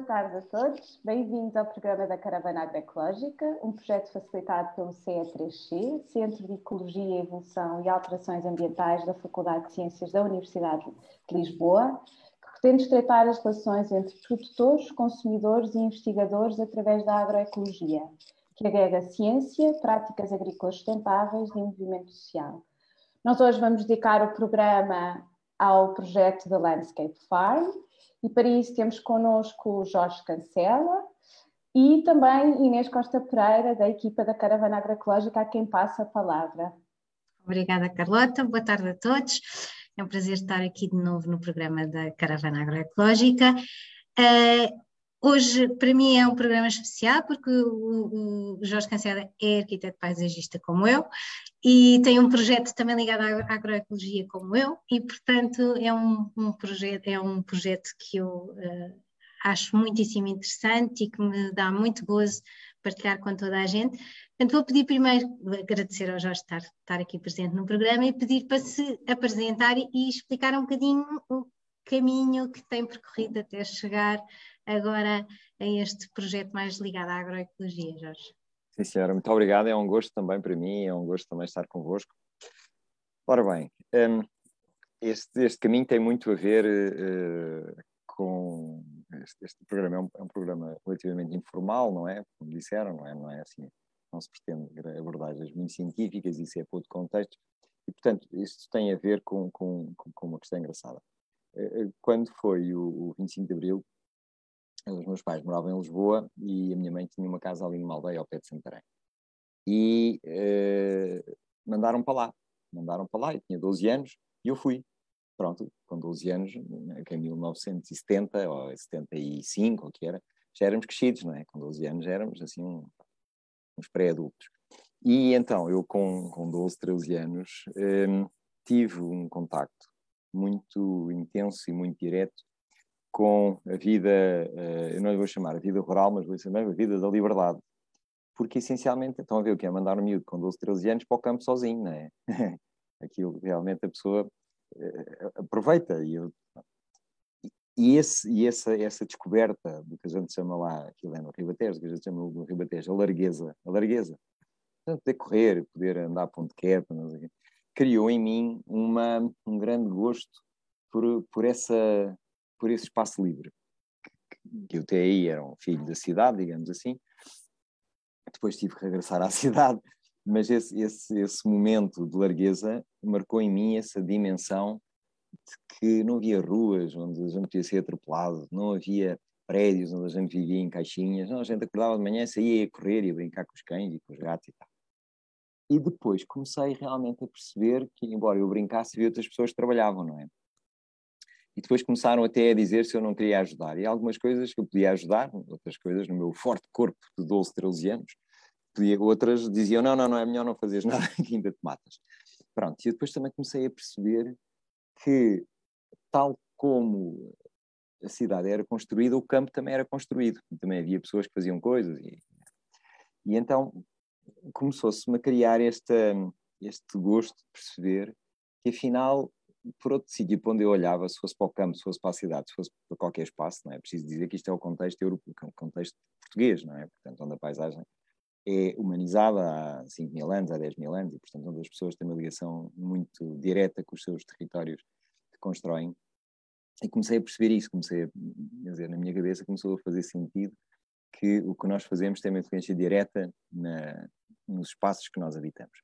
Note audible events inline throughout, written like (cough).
Boa tarde a todos, bem-vindos ao programa da Caravana Agroecológica, um projeto facilitado pelo CE3C, Centro de Ecologia, Evolução e Alterações Ambientais da Faculdade de Ciências da Universidade de Lisboa, que pretende estreitar as relações entre produtores, consumidores e investigadores através da agroecologia, que agrega ciência, práticas agrícolas sustentáveis e movimento social. Nós hoje vamos dedicar o programa ao projeto da Landscape Farm, e para isso temos connosco Jorge Cancela e também Inês Costa Pereira, da equipa da Caravana Agroecológica, a quem passa a palavra. Obrigada, Carlota. Boa tarde a todos. É um prazer estar aqui de novo no programa da Caravana Agroecológica. Uh, Hoje, para mim, é um programa especial porque o, o Jorge Cancela é arquiteto paisagista como eu e tem um projeto também ligado à agroecologia como eu e, portanto, é um, um projeto, é um projeto que eu uh, acho muitíssimo interessante e que me dá muito gozo partilhar com toda a gente. Portanto, vou pedir primeiro, agradecer ao Jorge estar, estar aqui presente no programa e pedir para se apresentar e, explicar um bocadinho o caminho que tem percorrido até chegar agora em este projeto mais ligado à agroecologia, Jorge. Sim, senhora, muito obrigado. É um gosto também para mim, é um gosto também estar convosco. Ora bem, um, este, este, caminho tem muito a ver uh, com. Este, este programa é um, é um, programa relativamente informal, não é? Como disseram, não é? Não é assim, não se pretende abordagens muito científicas, isso é por contexto. E, portanto, isto tem a ver com, com, com uma questão engraçada. Eh, eh, quando foi o, o 25 de Abril, os meus pais moravam em Lisboa e a minha mãe tinha uma casa ali numa aldeia ao pé de Santarém. E uh, mandaram para lá. Mandaram para lá, eu tinha 12 anos e eu fui. Pronto, com 12 anos, em 1970 ou 75, ou que era, já éramos crescidos, não é? Com 12 anos já éramos assim uns pré-adultos. E então, eu com, com 12, 13 anos, um, tive um contacto muito intenso e muito direto com a vida, eh, eu não lhe vou chamar a vida rural, mas vou chamar a vida da liberdade. Porque essencialmente, estão a ver o que é mandar um miúdo com 12, 13 anos para o campo sozinho, não é? (laughs) Aquilo realmente a pessoa eh, aproveita. E, eu, e, esse, e essa, essa descoberta do que a gente chama lá, aquilo é no Ribatejo, que a gente chama no Ribatejo, a largueza, a largueza. Portanto, poder correr, poder andar ponto quieto, criou em mim uma, um grande gosto por, por essa por esse espaço livre. Que eu até aí era um filho da cidade, digamos assim. Depois tive que regressar à (laughs) cidade, mas esse, esse, esse momento de largueza marcou em mim essa dimensão de que não havia ruas onde a gente podia ser atropelado, não havia prédios onde a gente vivia em caixinhas, não, a gente acordava de manhã, saía a correr e a brincar com os cães e com os gatos e tal. E depois comecei realmente a perceber que, embora eu brincasse, havia outras pessoas que trabalhavam, não é? E depois começaram até a dizer se eu não queria ajudar. E algumas coisas que eu podia ajudar, outras coisas no meu forte corpo de 12, 13 anos, podia, outras diziam: não, não, não, é melhor não fazeres (laughs) nada que ainda te matas. Pronto, e eu depois também comecei a perceber que, tal como a cidade era construída, o campo também era construído. Também havia pessoas que faziam coisas. E, e então começou-se-me a criar este, este gosto de perceber que, afinal, por outro sítio para onde eu olhava, se fosse para o campo, se fosse para a cidade, se fosse para qualquer espaço, não é? Preciso dizer que isto é o contexto europeu, o contexto português, não é? Portanto, onde a paisagem é humanizada há 5 mil anos, há 10 mil anos, e portanto onde as pessoas têm uma ligação muito direta com os seus territórios que constroem. E comecei a perceber isso, comecei a, dizer, na minha cabeça começou a fazer sentido que o que nós fazemos tem uma influência direta na, nos espaços que nós habitamos.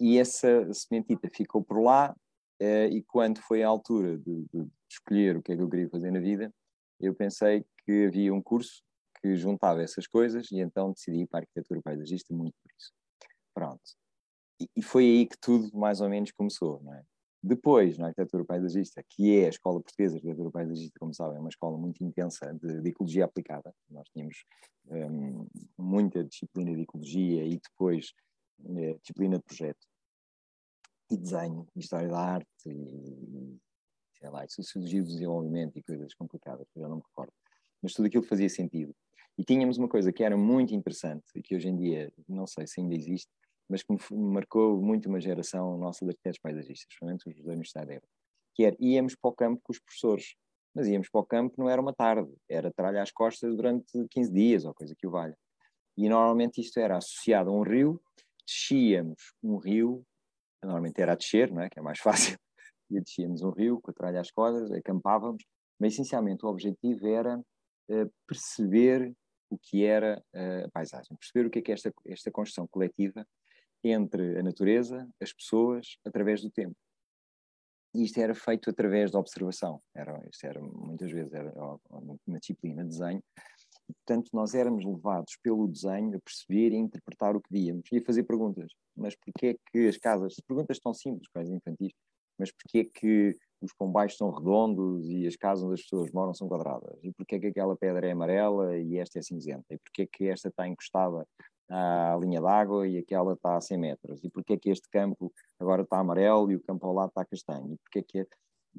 E essa sementita ficou por lá, Uh, e quando foi a altura de, de, escolher o que é que eu queria fazer na vida, eu pensei que havia um curso que juntava essas coisas e então decidi ir para a arquitetura paisagista muito por isso. Pronto. E, e, foi aí que tudo mais ou menos começou, não é? Depois, na arquitetura paisagista, que é a escola portuguesa de arquitetura paisagista, como sabem, é uma escola muito intensa de, de ecologia aplicada. Nós tínhamos um, muita disciplina de ecologia e depois uh, disciplina de projeto e desenho, e história da arte, e, sei lá, e sociologia do desenvolvimento e coisas complicadas, que eu não me recordo. Mas tudo aquilo fazia sentido. E tínhamos uma coisa que era muito interessante e que hoje em dia, não sei se ainda existe, mas que me marcou muito uma geração nossa de arquitetos paisagistas, principalmente os de Évora, que era, íamos para o campo com os professores. mas íamos para o campo, não era uma tarde, era tralha às costas durante 15 dias ou coisa que o valha. E normalmente isto era associado a um rio, descíamos um rio, normalmente era a descer, não é? que é mais (laughs) fácil, e descíamos um rio com a tralha às costas, acampávamos, mas essencialmente o objetivo era uh, perceber o que era uh, a paisagem, perceber o que é, que é esta, esta construção coletiva entre a natureza, as pessoas, através do tempo. E isto era feito através da observação. Era, isto era, muitas vezes, era uma disciplina de desenho. Portanto, nós éramos levados pelo desenho a perceber e interpretar o que víamos e a fazer perguntas. Mas porquê é que as casas, perguntas tão simples, quase infantis, mas porquê é que os pombais são redondos e as casas onde as pessoas moram são quadradas? E porquê é que aquela pedra é amarela e esta é cinzenta? E porquê é que esta está encostada à linha d'água e aquela está a 100 metros? E porquê é que este campo agora está amarelo e o campo ao lado está castanho? E, porquê é que é...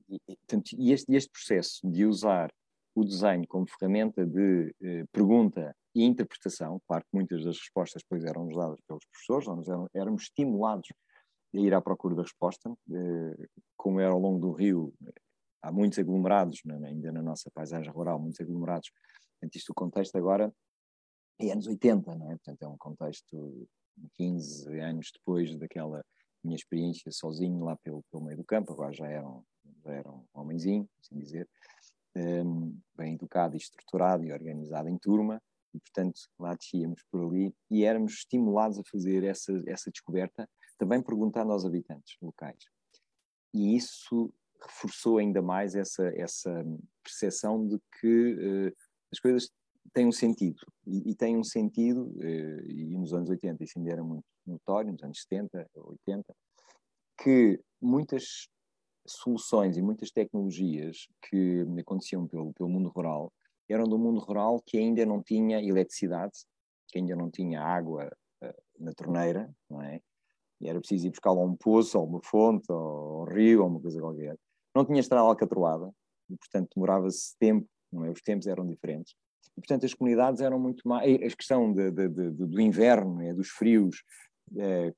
e, portanto, este, este processo de usar o desenho como ferramenta de eh, pergunta e interpretação, claro que muitas das respostas depois eram dadas pelos professores, nós eram, éramos estimulados a ir à procura da resposta, eh, como era ao longo do rio, há muitos aglomerados, ainda na nossa paisagem rural, muitos aglomerados, portanto isto o contexto agora é anos 80, não é? Portanto, é um contexto 15 anos depois daquela minha experiência sozinho lá pelo, pelo meio do campo, agora já era um, já era homenzinho, assim dizer, um, bem educado e estruturado e organizado em turma, e portanto lá descíamos por ali e éramos estimulados a fazer essa, essa descoberta, também perguntando aos habitantes locais. E isso reforçou ainda mais essa, essa percepção de que uh, as coisas tem um sentido, e, e tem um sentido, eh, e nos anos 80 isso ainda era muito notório, nos anos 70, 80, que muitas soluções e muitas tecnologias que aconteciam pelo, pelo mundo rural eram do mundo rural que ainda não tinha eletricidade, que ainda não tinha água uh, na torneira, não é? E era preciso ir buscar lá um poço, ou uma fonte, ou um rio, ou uma coisa qualquer. Não tinha estrada alcatroada, e portanto demorava-se tempo, não é? Os tempos eram diferentes. E, portanto, as comunidades eram muito mais. A questão de, de, de, do inverno, é, dos frios, é,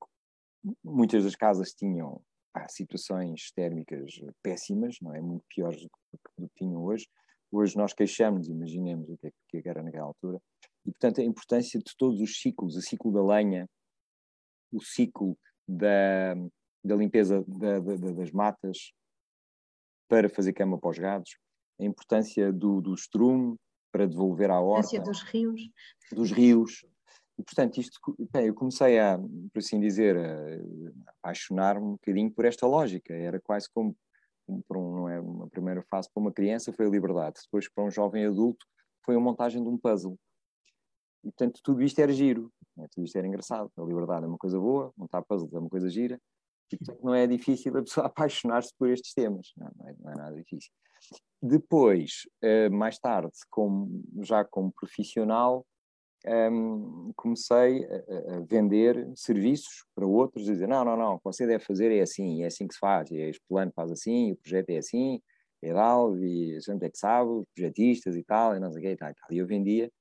muitas das casas tinham pá, situações térmicas péssimas, não é? Muito piores do que, do que tinham hoje. Hoje nós queixamos, imaginemos o que, é, que é era naquela altura. E, portanto, a importância de todos os ciclos, o ciclo da lenha, o ciclo da, da limpeza da, da, das matas para fazer cama para os gados, a importância do, do estrume, para devolver à horta. dos rios. Dos rios. E, portanto, isto, bem, eu comecei a, por assim dizer, a apaixonar-me um bocadinho por esta lógica. Era quase como, para um, não é, uma primeira fase para uma criança foi a liberdade, depois para um jovem adulto foi a montagem de um puzzle. E, portanto, tudo isto era giro, é? tudo isto era engraçado. A liberdade é uma coisa boa, montar puzzles é uma coisa gira, e, portanto, não é difícil a pessoa (laughs) apaixonar-se por estes temas, não, não, é, não é nada difícil. Depois, eh, mais tarde, como, já como profissional, um, comecei a, a, vender serviços para outros, dizer, não, não, não, o que você deve fazer é assim, é assim que se faz, é, este plano faz assim, o projeto é assim, é tal, e gente é que sabe, os projetistas e tal, e não sei o que e tal, e tal. E eu vendia,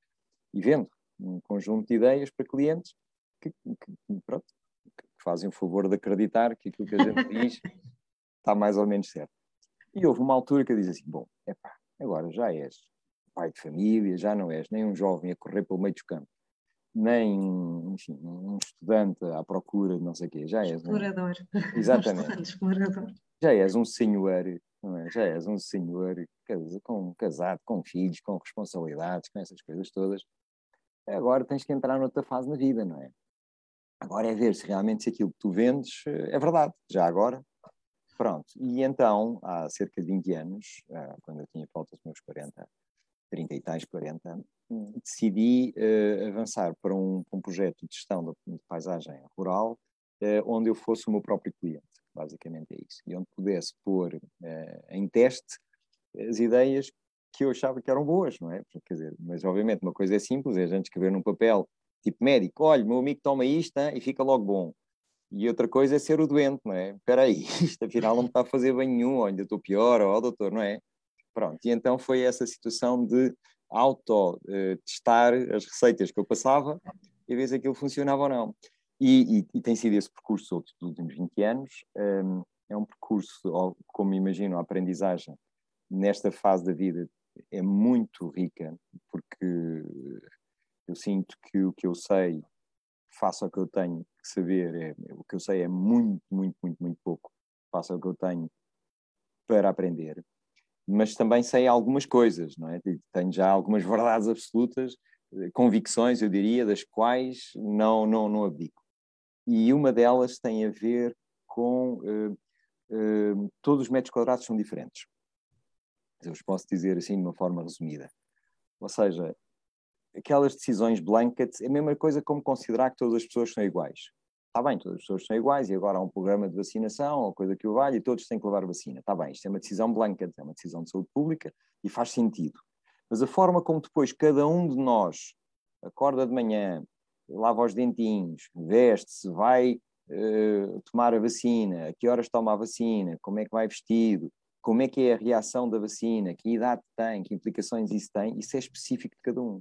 e vendo, um conjunto de ideias para clientes que, que, pronto, que fazem o favor de acreditar que aquilo que a gente diz (laughs) está mais ou menos certo. E houve uma altura que eu disse assim: bom, epá, agora já és pai de família, já não és nem um jovem a correr pelo meio dos campos, nem enfim, um estudante à procura de não sei o quê, já és. Explorador. (laughs) Um... Exatamente. Explorador. Já és um senhor, é? já és um senhor com, casado, com filhos, com responsabilidades, com essas coisas todas. Agora tens que entrar noutra fase na vida, não é? Agora é ver se realmente se aquilo que tu vendes eh, é verdade, já agora, Pronto, e então, há cerca de 20 anos, ah, quando eu tinha falta dos meus 40, 30 e tais, 40, decidi uh, avançar para um, um, projeto de gestão de, de paisagem rural, uh, onde eu fosse o meu próprio cliente, basicamente é isso, e onde pudesse pôr uh, em teste as ideias que eu achava que eram boas, não é? Quer dizer, mas obviamente uma coisa é simples, é a gente escrever num papel, tipo médico, olha, meu amigo toma isto hein, e fica logo bom. E outra coisa é ser o doente, não é? Espera aí, (laughs) isto afinal não me está a fazer bem nenhum, ainda estou pior, ou oh, doutor, não é? Pronto, e então foi essa situação de auto-testar as receitas que eu passava e ver se aquilo funcionava ou não. E, e, e tem sido esse percurso dos últimos 20 anos. Um, é um percurso, como imagino, a aprendizagem nesta fase da vida é muito rica, porque eu sinto que o que eu sei, faço o que eu tenho que saber, é, o que eu sei é muito, muito, muito, muito pouco, faço o que eu tenho para aprender, mas também sei algumas coisas, não é? Tenho já algumas (laughs) verdades absolutas, eh, convicções, eu diria, das quais não, não, não abdico. E uma delas tem a ver com uh, uh, todos os metros quadrados são diferentes. Eu os posso dizer assim de uma forma resumida. Ou seja, aquelas decisões blanket é a mesma coisa como considerar que todas as pessoas são iguais. Está bem, todas as pessoas são iguais e agora há um programa de vacinação ou coisa que o vale e todos têm que levar vacina. Está bem, isto é uma decisão blanket, é uma decisão de saúde pública e faz sentido. Mas a forma como depois cada um de nós acorda de manhã, lava os dentinhos, veste-se, vai uh, tomar a vacina, a que horas toma a vacina, como é que vai vestido, como é que é a reação da vacina, que idade tem, que implicações isso tem, isso é específico de cada um.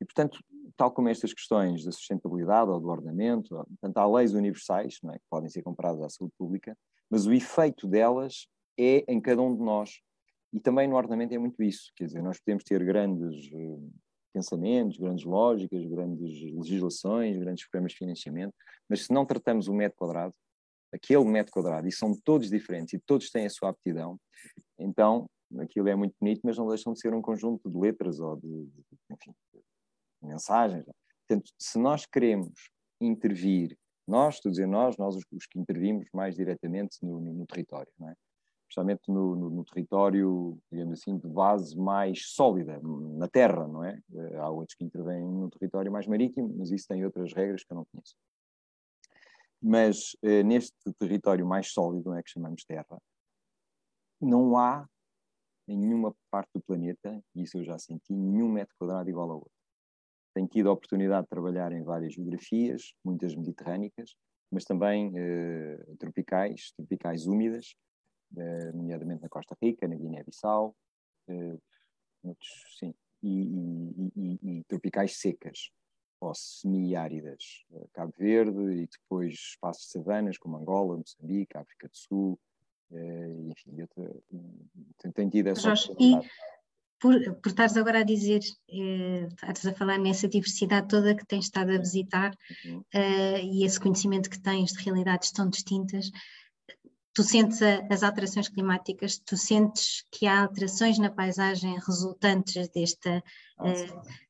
E, portanto, tal como estas questões da sustentabilidade ou do ordenamento, portanto, há leis universais é, que podem ser comparadas à saúde pública, mas o efeito delas é em cada um de nós. E também no ordenamento é muito isso, quer dizer, nós podemos ter grandes uh, pensamentos, grandes lógicas, grandes legislações, grandes programas de financiamento, mas se não tratamos o metro quadrado, aquele metro quadrado, e são todos diferentes e todos têm a sua aptidão, então aquilo é muito bonito, mas não deixam de ser um conjunto de letras ou de, de enfim, mensagens. Portanto, se nós queremos intervir, nós, estou a dizer nós, nós os, os que intervimos mais diretamente no, no, no território, não é? especialmente no, no, no, território, digamos assim, de base mais sólida, na terra, não é? Eh, há outros que intervêm no território mais marítimo, mas isso tem outras regras que eu não conheço. Mas eh, neste território mais sólido, não é que chamamos terra, não há em nenhuma parte do planeta, isso eu já senti, nenhum metro quadrado igual ao outro. Tenho tido a oportunidade de trabalhar em várias geografias, muitas mediterrânicas, mas também eh, tropicais, tropicais úmidas, eh, nomeadamente na Costa Rica, na Guiné-Bissau, eh, sim, e, e, e, e, tropicais secas, ou semiáridas, eh, Cabo Verde e depois espaços de savanas como Angola, Moçambique, África do Sul, eh, enfim, eu tenho tido essa Jorge, e por, por estares agora a dizer, eh, estás a falar nessa diversidade toda que tens estado a visitar uhum. eh, e esse conhecimento que tens de realidades tão distintas, tu sentes a, as alterações climáticas, tu sentes que há alterações na paisagem resultantes desta, eh,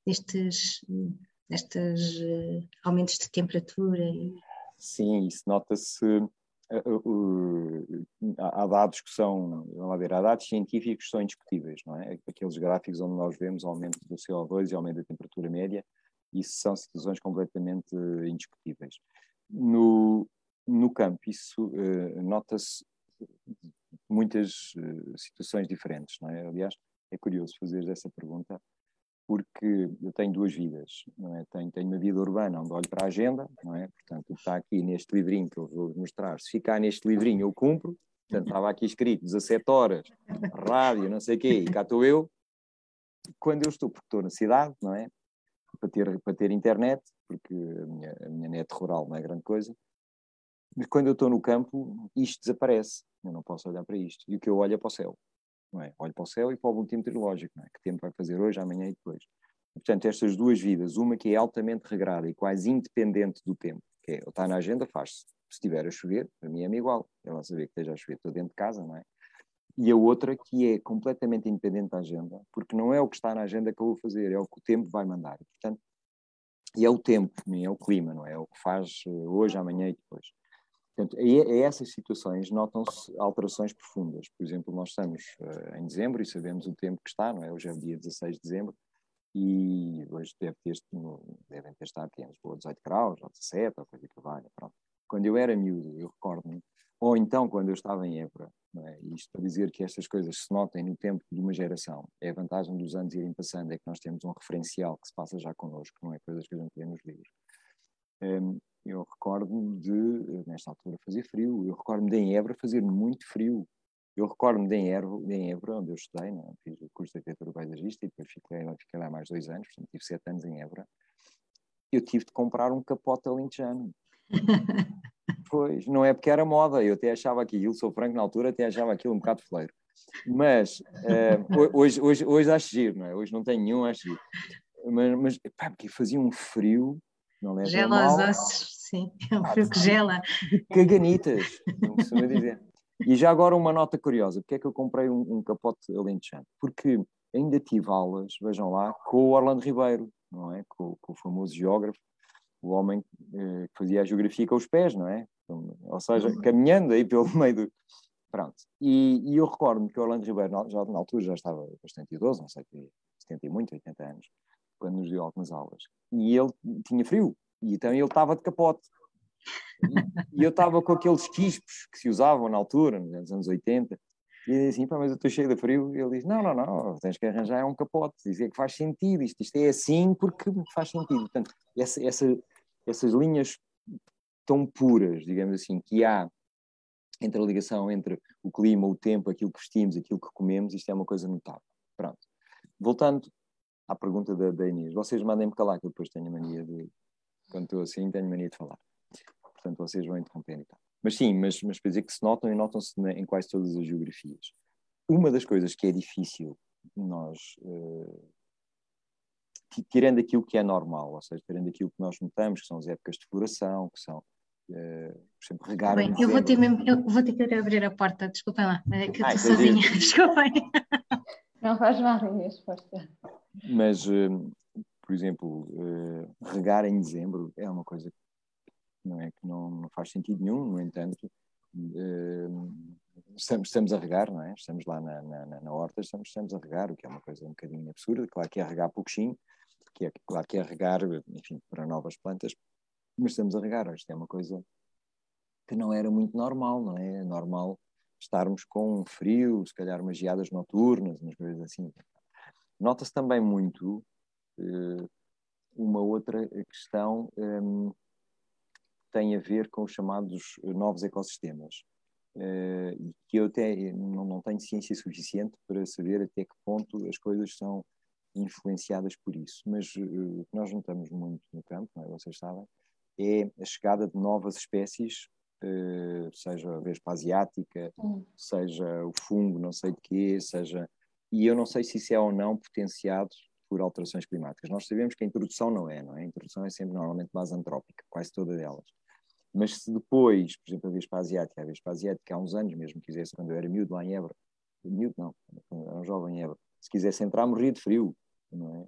destes, destes uh, aumentos de temperatura? Sim, isso nota-se há dados que são, vamos ver, há dados científicos que são indiscutíveis, não é? Aqueles gráficos onde nós vemos aumento do CO2 e aumento da temperatura média, isso são situações completamente indiscutíveis. No, no campo, isso uh, nota-se muitas uh, situações diferentes, não é? Aliás, é curioso fazer essa pergunta, porque eu tenho duas vidas, não é? Tenho, tenho uma vida urbana onde olho para a agenda, não é? Portanto, está aqui neste livrinho que eu vou mostrar, se ficar neste livrinho eu cumpro, portanto, estava aqui escrito 17 horas, rádio, não sei o quê, e cá estou eu. Quando eu estou, porque estou na cidade, não é? Para ter, para ter internet, porque a minha, a minha net rural não é grande coisa, mas quando eu estou no campo, isto desaparece, eu não posso olhar para isto, e o que eu olho é para o céu é? Olho para o céu e para o trilógico, não é? Que tempo vai fazer hoje, amanhã e depois. portanto, estas duas vidas, uma que é altamente regrada e quase independente do tempo, que é, está na agenda, faz-se. Se estiver a chover, para mim é-me igual. Eu não saber que esteja a chover, estou dentro de casa, não é? E a outra que é completamente independente da agenda, porque não é o que está na agenda que eu vou fazer, é o que o tempo vai mandar. Portanto, e é o tempo, nem é o clima, não é? É o que faz eh, hoje, amanhã e depois. Portanto, a, essas situações notam-se alterações profundas. Por exemplo, nós estamos uh, em dezembro e sabemos o tempo que está, não é? Hoje é dia 16 de dezembro e hoje deve ter, devem ter estado aqui em Lisboa 18 graus, ou 17, ou coisa que valha. Pronto. Quando eu era miúdo, eu recordo-me, ou então quando eu estava em Évora, é? isto para dizer que estas coisas se notem no tempo de uma geração, é a vantagem dos anos irem passando, é que nós temos um referencial que se passa já connosco, não é coisas que a gente lê nos livros. Um, eu recordo-me de, nesta altura, fazer frio. Eu recordo-me de em Évora fazer muito frio. Eu recordo-me de de em Évora onde eu estudei, não? É? fiz o curso de arquitetura paisagista e depois fiquei, fiquei lá mais dois anos, portanto tive sete anos em Évora. Eu tive de comprar um capote alentejano. (laughs) pois, não é porque era moda, eu até achava aquilo, sou franco na altura, até achava aquilo um bocado fleiro. Mas uh, hoje, hoje, hoje acho giro, não é? Hoje não tenho nenhum, acho giro. Mas, mas pá, porque fazia um frio, não é? Gela os ossos, sim, (laughs) é um ah, frio que gela. Caganitas, como costuma dizer. E já agora uma nota curiosa, porque é que eu comprei um, um capote alentejante? Porque ainda tive aulas, vejam lá, com o Orlando Ribeiro, não é? Com, com o famoso geógrafo, o homem eh, que fazia a geografia com os pés, não é? Então, ou seja, uhum. caminhando aí pelo meio do. Pronto. E, e eu recordo-me que o Orlando Ribeiro, já, na altura, já estava bastante idoso, não sei, 70 e muito, 80 anos, quando nos deu algumas aulas. E ele tinha frio, e então ele estava de capote. E, eu estava com aqueles quispos que se usavam na altura, nos anos 80, e eu disse assim, mas eu estou cheio de frio. E ele diz, não, não, não, tens que arranjar um capote. Dizer que faz sentido, isto, isto é assim porque faz sentido. Portanto, essa, essa, essas linhas tão puras, digamos assim, que há entre a ligação entre o clima, o tempo, aquilo que vestimos, aquilo que comemos, isto é uma coisa notável. Pronto. Voltando à pergunta da, da Inês, vocês mandem-me calar, que eu depois tenho mania de, quando estou assim, tenho mania de falar. Portanto, vocês vão interromper e tal. Mas sim, mas, mas para dizer que se notam e notam-se em quase todas as geografias. Uma das coisas que é difícil nós, uh, tirando aquilo que é normal, ou seja, tirando aquilo que nós notamos, que são as épocas de floração, que são, uh, por exemplo, regar. Bem, eu vou, ter mesmo, eu vou ter que abrir a porta, desculpem lá, é que eu estou sozinha, (laughs) desculpem. Não faz mal, Inês, força. Mas, uh, por exemplo, regar em dezembro é uma coisa não é? Que não, não faz sentido nenhum, no entanto, uh, estamos, estamos a regar, não é? Estamos lá na, na, na horta, estamos, estamos a regar, o que é uma coisa um bocadinho absurda, claro que é regar pouquinho, que é, claro que é regar, enfim, para novas plantas, mas estamos a regar, isto é uma coisa que não era muito normal, não é? É normal estarmos com frio, se calhar umas geadas noturnas, umas coisas assim. Nota-se também muito uh, uma outra questão um, tem a ver com os chamados eh, novos ecossistemas. Uh, que eu até não, não, tenho ciência suficiente para saber até que ponto as coisas são influenciadas por isso. Mas uh, o que nós notamos muito no campo, é? vocês sabem, é a chegada de novas espécies, uh, seja a vespa asiática, uhum. seja o fungo, não sei de quê, seja. E eu não sei se isso é ou não potenciado por alterações climáticas. Nós sabemos que a introdução não é, não é? A introdução é sempre normalmente base antrópica, quase toda delas. Mas se depois, por exemplo, a Vespa Asiática, a Vespa Asiática há uns anos mesmo, quisesse, quando eu era miúdo lá em Évora, miúdo não, quando era um jovem em Évora, se quisesse entrar, morria de frio, não é?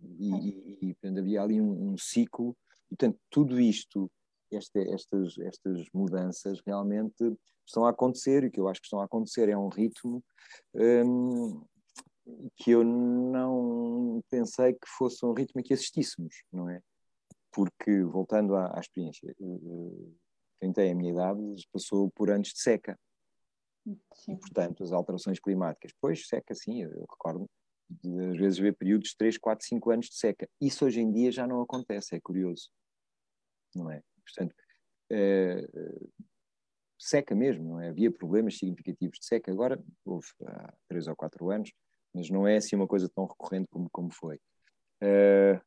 E, e, e portanto, havia ali um, um, ciclo, e portanto, tudo isto, esta, estas, estas mudanças realmente estão a acontecer, e o que eu acho que estão a acontecer é um ritmo hum, que eu não pensei que fosse um ritmo que assistíssemos, não é? porque, voltando à, à experiência, tentei a minha idade, passou por anos de seca. Sim. E, portanto, as alterações climáticas. Pois, seca, sim, eu recordo de, às vezes ver períodos de 3, 4, 5 anos de seca. Isso hoje em dia já não acontece, é curioso. Não é? Portanto, é, seca mesmo, não é? Havia problemas significativos de seca. Agora, houve há 3 ou 4 anos, mas não é assim uma coisa tão recorrente como, como foi. Uh,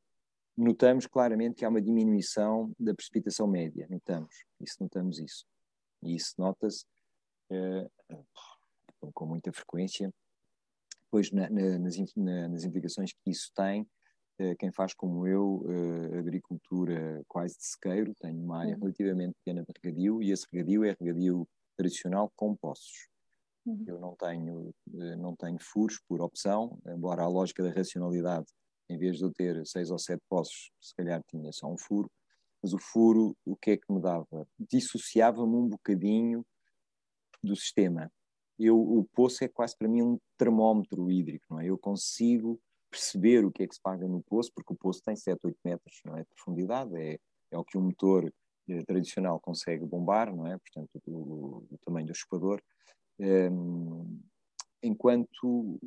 notamos claramente que há uma diminuição da precipitação média, notamos, isso notamos isso. E isso nota-se eh, com muita frequência, pois na, na, nas, na, nas, implicações que isso tem, eh, quem faz como eu, agricultura quase de sequeiro, tenho uma área uhum. relativamente pequena de regadio, e esse regadio é regadio tradicional com poços. Uhum. Eu não tenho, não tenho furos por opção, embora a lógica da racionalidade em vez de eu ter seis ou sete poços, se calhar tinha só um furo, mas o furo, o que é que me dava? Dissociava-me um bocadinho do sistema. Eu, o poço é quase para mim um termómetro hídrico, não é? Eu consigo perceber o que é que se paga no poço, porque o poço tem 7, 8 metros não é, de profundidade, é, é o que o motor eh, tradicional consegue bombar, não é? Portanto, o, o tamanho do escoador. Enquanto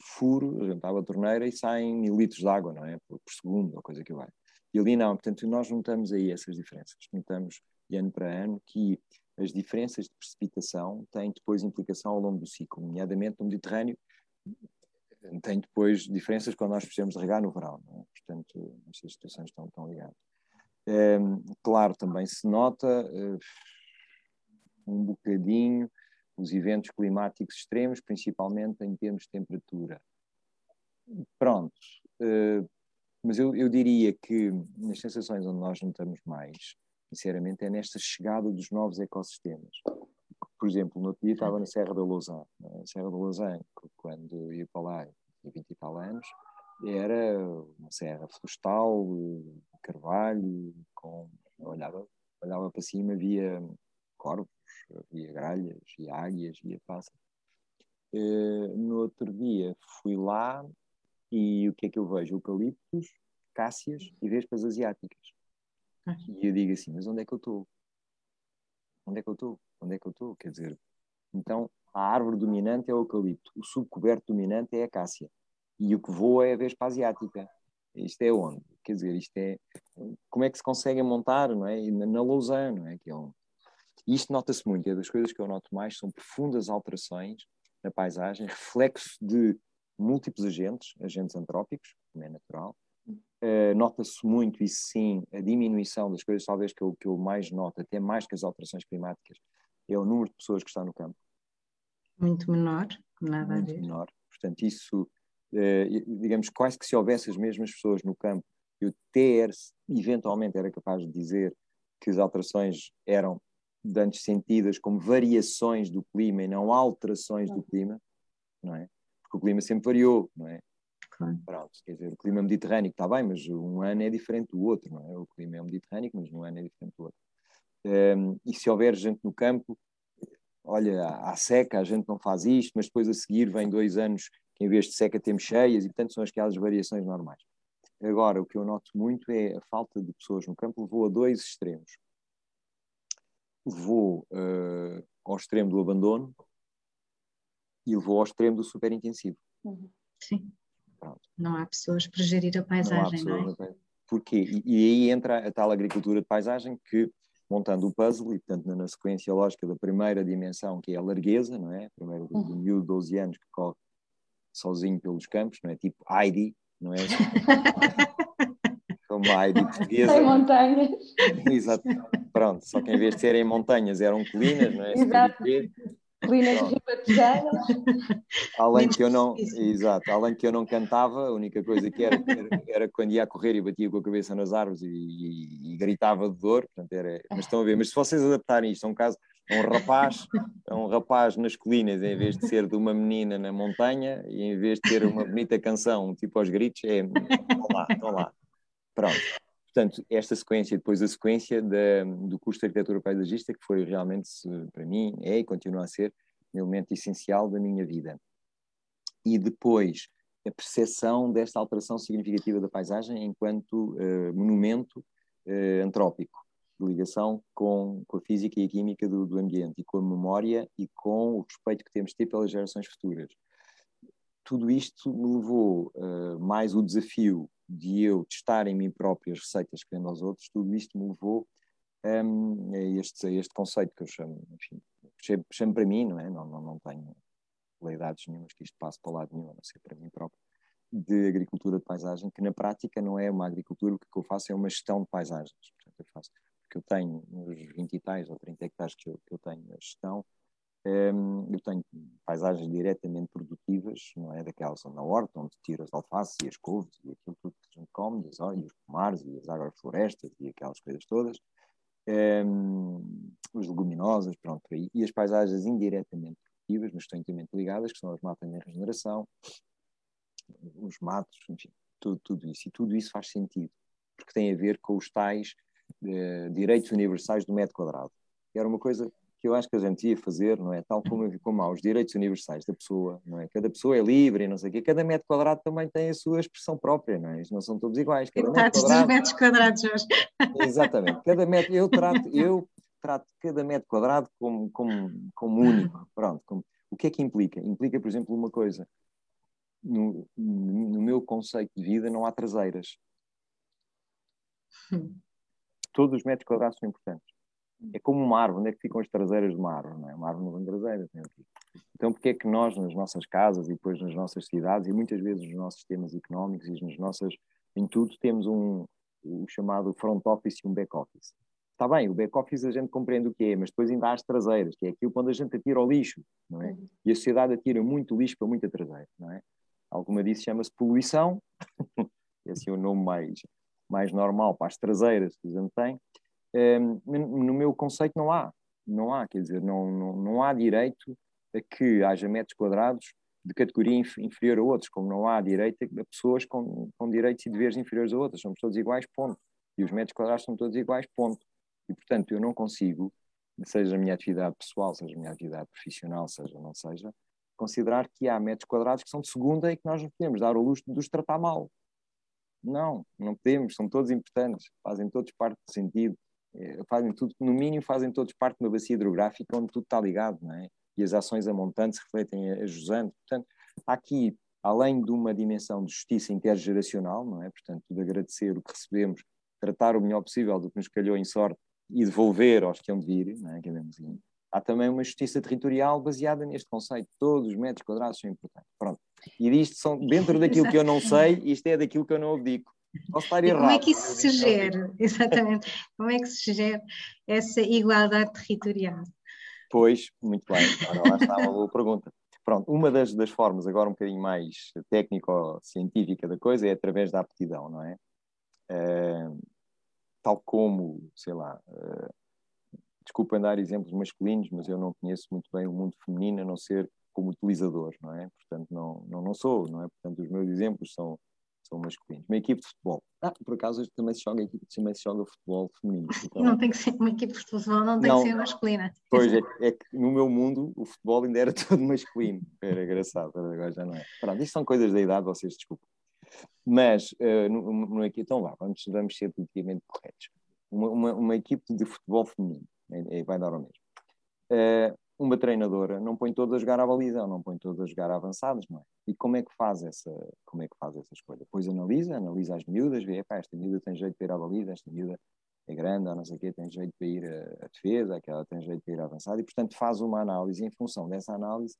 furo, juntava a torneira e saem mil litros de água, não é? Por, por segundo, ou coisa que vai. E ali não, portanto, nós notamos aí essas diferenças. Notamos, de ano para ano, que as diferenças de precipitação têm depois implicação ao longo do ciclo, nomeadamente no Mediterrâneo, tem depois diferenças quando nós precisamos regar no verão, é? portanto, estas situações estão, estão ligadas. Um, claro, também se nota uh, um bocadinho os eventos climáticos extremos, principalmente em termos de temperatura. Pronto, uh, mas eu, eu, diria que nas sensações onde nós notamos mais, sinceramente, é nesta chegada dos novos ecossistemas. Por exemplo, no outro dia estava na Serra da Lousã. Na Serra da Lousã, quando ia para lá, tinha 20 e tal anos, era uma serra florestal, carvalho, com, olhava, olhava para cima, via corvos, via gralhas, via águias, via pássaros. Uh, no outro dia fui lá e o que é que eu vejo? Eucaliptos, cássias e vespas asiáticas. Ah. E eu digo assim, mas onde é que eu estou? Onde é que eu estou? Onde é que eu estou? Quer dizer, então a árvore dominante é o eucalipto, o subcoberto dominante é a cássia e o que voa é a vespa asiática. Isto é onde? Quer dizer, isto é. Como é que se consegue montar, não é? Na Lausanne, não é? Que é um... Isto nota-se muito, é das coisas que eu noto mais, são profundas alterações na paisagem, reflexo de múltiplos agentes, agentes antrópicos, como é natural. Uh, Nota-se muito, isso sim, a diminuição das coisas, talvez que eu, que eu mais noto, até mais que as alterações climáticas, é o número de pessoas que está no campo. Muito menor, nada muito a ver. menor. Portanto, isso eh, digamos, quase que se houvesse as mesmas pessoas no campo, eu até eventualmente era capaz de dizer que as alterações eram antes sentidas como variações do clima e não alterações do clima, não é? Porque o clima sempre variou, não é? Claro. Pronto, quer dizer, o clima mediterrâneo está bem, mas um ano é diferente do outro, não é? O clima é mediterrâneo, mas um ano é diferente do outro. Um, e se houver gente no campo, olha, há seca, a gente não faz isto, mas depois a seguir vem dois anos em vez de seca temos cheias, e portanto são aquelas variações normais. Agora, o que eu noto muito é a falta de pessoas no campo levou a dois extremos. Levou uh, ao extremo do abandono e levou ao extremo do superintensivo. Uhum. Sim. Pronto. Não há pessoas para gerir a paisagem, não, não é? Porquê? E, e, aí entra a tal agricultura de paisagem que, montando o puzzle, e portanto na, sequência lógica da primeira dimensão, que é a largueza, não é? Primeiro do, do miúdo, 12 anos, que corre sozinho pelos campos, não é? Tipo Heidi, não é? (laughs) (laughs) A Heidi portuguesa. Sem montanhas. Exato. Pronto, só que em vez de serem montanhas eram colinas, não é? Exato. Colinas ribatejanas. Além que eu não, exato, além que eu não cantava, a única coisa que era, era, era quando ia a correr e batia com a cabeça nas árvores e, e, e gritava de dor, portanto era, mas estão a ver, mas se vocês adaptarem isto a um caso, é um rapaz, é um rapaz nas colinas, em vez de ser de uma menina na montanha, e em vez de ter uma bonita canção, tipo aos gritos, é estão lá, estão lá. Pronto. Portanto, esta sequência, depois a sequência da, do curso de arquitetura paisagista, que foi realmente, para mim, é e continua a ser um elemento essencial da minha vida. E depois, a percepção desta alteração significativa da paisagem enquanto uh, monumento uh, antrópico de ligação com, com a física e a química do, do, ambiente e com a memória e com o respeito que temos de ter pelas gerações futuras. Tudo isto me levou uh, mais o desafio de eu testar em mim próprio as receitas que vendo aos outros, tudo isto me levou um, a, este, a este conceito que eu chamo, enfim, chamo, chamo para mim, não é? Não, não, não tenho leidades nenhumas que isto passe para lado nenhum, a não ser para mim próprio, de agricultura de paisagem, que na prática não é uma agricultura, o que eu faço é uma gestão de paisagens. Portanto, eu faço que eu tenho, nos 20 e tais ou 30 hectares que eu, que eu tenho na gestão, um, eu tenho paisagens diretamente produtivas, não é daquelas na horta, onde tiro as alfaces e as couves e aquilo tudo que a gente e os, e os pomares e as agroflorestas e aquelas coisas todas, um, os leguminosas, pronto, aí, e as paisagens indiretamente produtivas, mas estão ligadas, que são as matas em regeneração, os matos, enfim, tudo, tudo isso. E tudo isso faz sentido, porque tem a ver com os tais de direitos universais do metro quadrado. Era uma coisa que eu acho que a gente ia fazer, não é? Tal como, como há os direitos universais da pessoa, não é? Cada pessoa é livre e não sei o quê. Cada metro quadrado também tem a sua expressão própria, não é? Eles não são todos iguais. Cada metro quadrado... metros quadrados, Jorge. Exatamente. Cada metro, eu trato, eu trato cada metro quadrado como, como, como único. Pronto. Como, o que é que implica? Implica, por exemplo, uma coisa. No, no meu conceito de vida não há traseiras. Hum todos os metros quadrados são importantes. É como uma árvore, onde é que ficam as traseiras de uma árvore? Não é? Uma árvore não tem traseiras. Então, porque é que nós, nas nossas casas e depois nas nossas cidades, e muitas vezes nos nossos sistemas económicos e nas nossas, em tudo, temos um, o chamado front office e um back office. está bem, o back-office a gente compreende o que é, mas depois ainda há as traseiras, que é aquilo quando a gente atira ao lixo, não é? Uhum. E a sociedade atira muito lixo para muita traseira, não é? Alguma disso chama-se poluição, (laughs) é assim o nome mais, mais normal para as traseiras que a gente tem. No meu conceito não há, não há, quer dizer, não, não, não há direito a que haja metros quadrados de categoria inferior a outros, como não há direito a pessoas com, com direitos e deveres inferiores a outras, somos todos iguais, ponto. E os metros quadrados são todos iguais, ponto. E, portanto, eu não consigo, seja a minha atividade pessoal, seja a minha atividade profissional, seja não seja, considerar que há metros quadrados que são de segunda e que nós não podemos dar o luxo de os tratar mal. Não, não podemos, são todos importantes, fazem todos parte do sentido, fazem tudo, no mínimo fazem todos parte de uma bacia hidrográfica onde tudo está ligado, não é? E as ações a montante se refletem a jusante. Portanto, há aqui, além de uma dimensão de justiça intergeracional, não é? Portanto, de agradecer o que recebemos, tratar o melhor possível do que nos calhou em sorte e devolver aos que hão de vir, não é? Assim. há também uma justiça territorial baseada neste conceito. Todos os metros quadrados são importantes. Pronto. E disto são, dentro daquilo que eu não sei, isto é daquilo que eu não abdico. Como é que isso se gera? (laughs) Exatamente. Como é que se gera essa igualdade territorial? Pois, muito bem. Agora lá está uma boa pergunta. Pronto, uma das, das formas, agora um bocadinho mais técnico-científica da coisa, é através da aptidão, não é? Uh, tal como, sei lá, uh, desculpem dar exemplos masculinos, mas eu não conheço muito bem o mundo feminino, a não ser como utilizador, não é? Portanto, não, não, não sou, não é? Portanto, os meus exemplos são, são masculinos. Uma equipe de futebol. Ah, por acaso também se joga, também se joga futebol feminino. Então, não tem que ser uma equipe de futebol, não tem não, que ser masculina. Pois é, é, que no meu mundo o futebol ainda era (laughs) todo masculino. Era engraçado, agora já não é. Pronto, isto são coisas da idade, vocês desculpem. Mas, uh, no, no, então vá, vamos, vamos ser politicamente corretos. Uma, uma, uma equipe de futebol feminino, é, é, vai dar ao mesmo. Uh, uma treinadora não põe todas a jogar à baliza, não põe todas a jogar avançadas, não é? E como é que faz essa, como é que faz essa escolha? Pois analisa, analisa as miúdas, vê, pá, esta miúda tem jeito para ir à baliza, esta miúda é grande, ou não sei o quê, tem jeito para ir à defesa, aquela tem jeito para ir avançada, e portanto faz uma análise, e em função dessa análise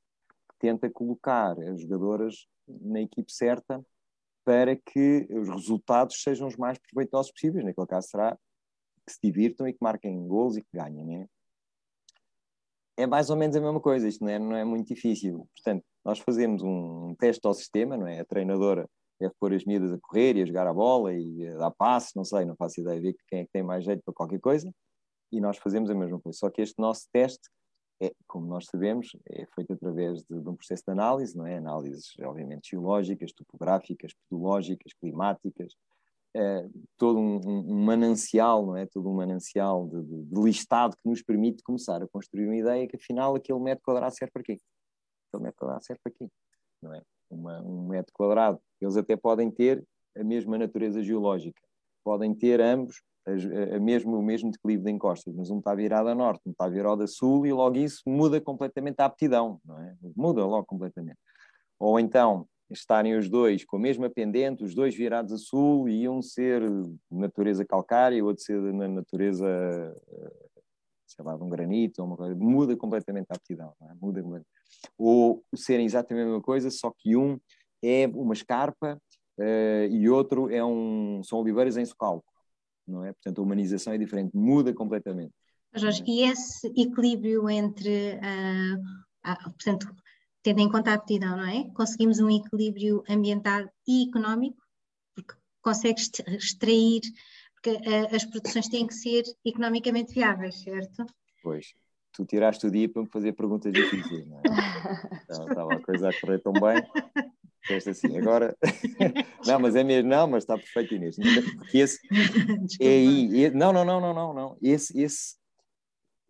tenta colocar as jogadoras na equipe certa para que os resultados sejam os mais proveitosos possíveis. Naquele caso será que se divirtam e que marquem gols e que ganhem, né? É mais ou menos a mesma coisa, isto não é, não é muito difícil. Portanto, nós fazemos um teste ao sistema, não é? A treinadora deve pôr as medidas a correr e a jogar a bola e a dar passe, não sei, não faço ideia, ver quem é que tem mais jeito para qualquer coisa, e nós fazemos a mesma coisa. Só que este nosso teste é, como nós sabemos, é feito através de, de, um processo de análise, não é? Análises, obviamente, geológicas, topográficas, pedológicas, climáticas, é, todo um, um, manancial, não é? Todo um manancial de, de, de, listado que nos permite começar a construir uma ideia que, afinal, aquele metro quadrado serve para quê? Aquele metro quadrado serve para quê? Não é? Uma, um metro quadrado, eles até podem ter a mesma natureza geológica, podem ter ambos a, a mesmo, o mesmo declive de encostas, mas um está virado a norte, um está virado a sul, e logo isso muda completamente a aptidão, não é? Muda logo completamente. Ou então, estarem os dois com a mesma pendente, os dois virados a sul, e um ser de natureza calcária e outro ser na natureza, eh, sei lá, de um granito, uma coisa, muda completamente a aptidão, é? muda Ou serem exatamente a mesma coisa, só que um é uma escarpa uh, e outro é um, são oliveiras em socalco não é? Portanto, a humanização é diferente, muda completamente. Jorge, e esse equilíbrio entre, uh, portanto, tendo em conta a aptidão, não é? Conseguimos um equilíbrio ambiental e económico, porque consegues extrair, porque uh, as produções têm que ser economicamente viáveis, certo? Pois, tu tiraste o dia para me fazer perguntas difíceis, não é? (laughs) Então, estava a coisa a correr tão bem Deste assim, agora. (laughs) (laughs) não, mas é mesmo, não, mas está perfeito, Inês. Porque esse. é aí. Não, não, não, não, não, não. Esse, esse.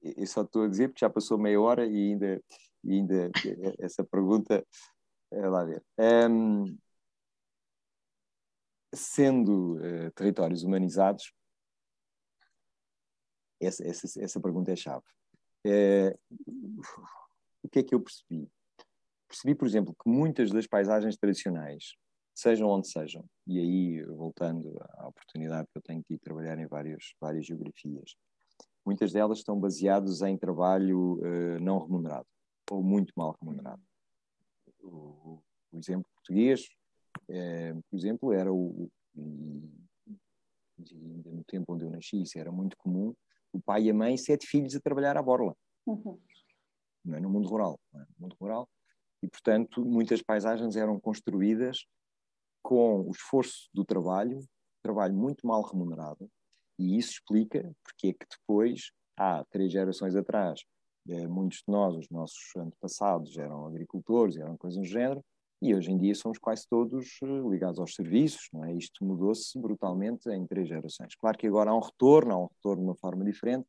Eu só estou a dizer porque já passou meia hora e ainda, e ainda essa pergunta. É lá ver. Um, sendo uh, territórios humanizados, essa, essa, essa pergunta é chave. Uh, o que é que eu percebi? percebi, por exemplo, que muitas das paisagens tradicionais, sejam onde sejam, e aí voltando à oportunidade que eu tenho de trabalhar em várias, várias geografias, muitas delas estão baseadas em trabalho uh, não remunerado, ou muito mal remunerado. O, o exemplo português, é, por exemplo, era o, ainda no tempo onde eu nasci, isso era muito comum, o pai e a mãe, sete filhos a trabalhar à borla. Uhum. Não é no mundo rural. É? No mundo rural. E, portanto, muitas paisagens eram construídas com o esforço do trabalho, trabalho muito mal remunerado, e isso explica porque é que depois, há três gerações atrás, eh, muitos de nós, os nossos antepassados, eram agricultores, eram coisas do género, e hoje em dia somos quase todos eh, ligados aos serviços, não é? Isto mudou-se brutalmente em três gerações. Claro que agora há um retorno, há um retorno de uma forma diferente,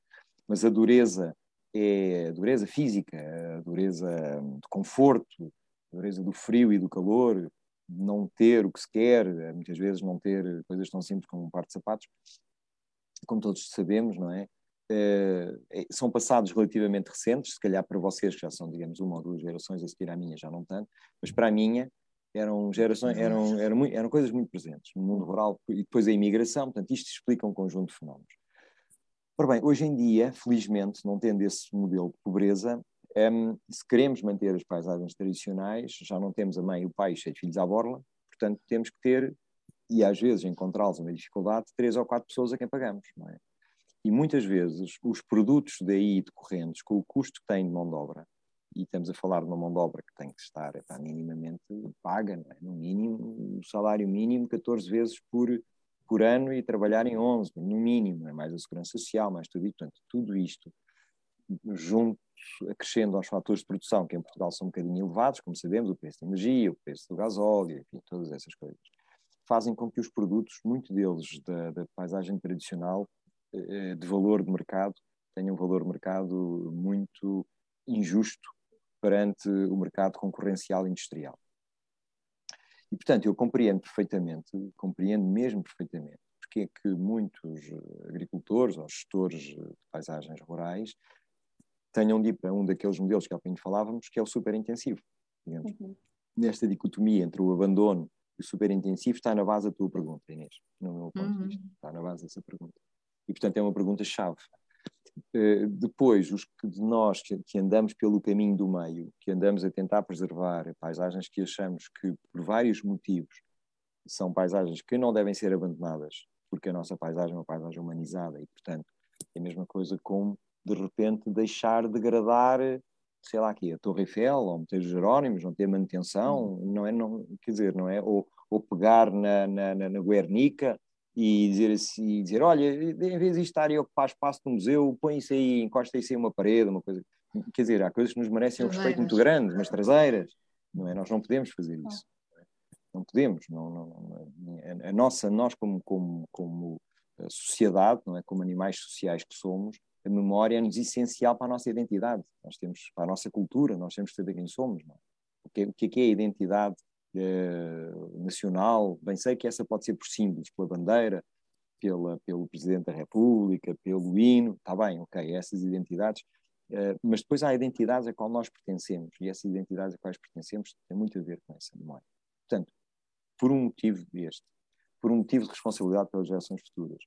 mas a dureza é a dureza física, a dureza de conforto, a dureza do frio e do calor, não ter o que se quer, muitas vezes não ter coisas tão simples como um par de sapatos, como todos sabemos, não é? Eh, é? são passados relativamente recentes, se calhar para vocês que já são, digamos, uma ou duas gerações a seguir à minha, já não tanto, mas para a minha eram gerações, eram, eram, eram coisas muito presentes no mundo rural e depois a imigração, portanto isto explica um conjunto de fenómenos. Ora bem, hoje em dia, felizmente, não tendo esse modelo de pobreza, um, se queremos manter as paisagens tradicionais, já não temos a mãe e o pai cheio de filhos à borla, portanto temos que ter, e às vezes encontrá-los uma dificuldade, três ou quatro pessoas a quem pagamos, não é? E muitas vezes os produtos daí decorrentes, com o custo que têm de mão de obra, e estamos a falar de uma mão de obra que tem que estar epá, minimamente paga, é? no mínimo, o salário mínimo 14 vezes por, por ano e trabalhar em 11, no mínimo, é mais a segurança social, mais tudo isso. Portanto, tudo isto, junto, acrescendo aos fatores de produção, que em Portugal são um bocadinho elevados, como sabemos, o preço da energia, o preço do gasóleo, enfim, todas essas coisas, fazem com que os produtos, muito deles da, da paisagem tradicional, de valor de mercado tenha um valor de mercado muito injusto perante o mercado concorrencial industrial. E, portanto, eu compreendo perfeitamente, compreendo mesmo perfeitamente, porque é que muitos agricultores ou gestores de paisagens rurais tenham de ir para um daqueles modelos que há pouco falávamos, que é o superintensivo. Digamos. Uhum. Nesta dicotomia entre o abandono e o superintensivo está na base da tua pergunta, Inês, no meu ponto uhum. de vista. Está na base dessa pergunta. E, portanto, é uma pergunta-chave. Uh, depois, os que de nós que, que, andamos pelo caminho do meio, que andamos a tentar preservar paisagens que achamos que, por vários motivos, são paisagens que não devem ser abandonadas, porque a nossa paisagem é uma paisagem humanizada e, portanto, é a mesma coisa como, de repente, deixar degradar, sei lá aqui, a Torre Eiffel ou meter os Jerónimos, não ter manutenção, não é, não, quer dizer, não é, ou, ou pegar na, na, na Guernica e dizer assim, dizer, olha, em vez de estarem a ocupar espaço no museu, põe isso aí, encosta isso aí uma parede, uma coisa. Quer dizer, há coisas que nos merecem um respeito muito grande, mas traseiras, não é? Nós não podemos fazer isso. Não podemos. Não, não, não, a nossa, nós como, como, como sociedade, não é? Como animais sociais que somos, a memória é-nos essencial para a nossa identidade. Nós temos, para a nossa cultura, nós temos que saber quem somos. Não é? O que, o que é a identidade eh, nacional, bem sei que essa pode ser por símbolos, pela bandeira, pela, pelo Presidente da República, pelo hino, está bem, ok, essas identidades, uh, mas depois há identidades a qual nós pertencemos, e essas identidades a quais pertencemos têm muito a ver com essa memória. Portanto, por um motivo deste, por um motivo de responsabilidade pelas gerações futuras,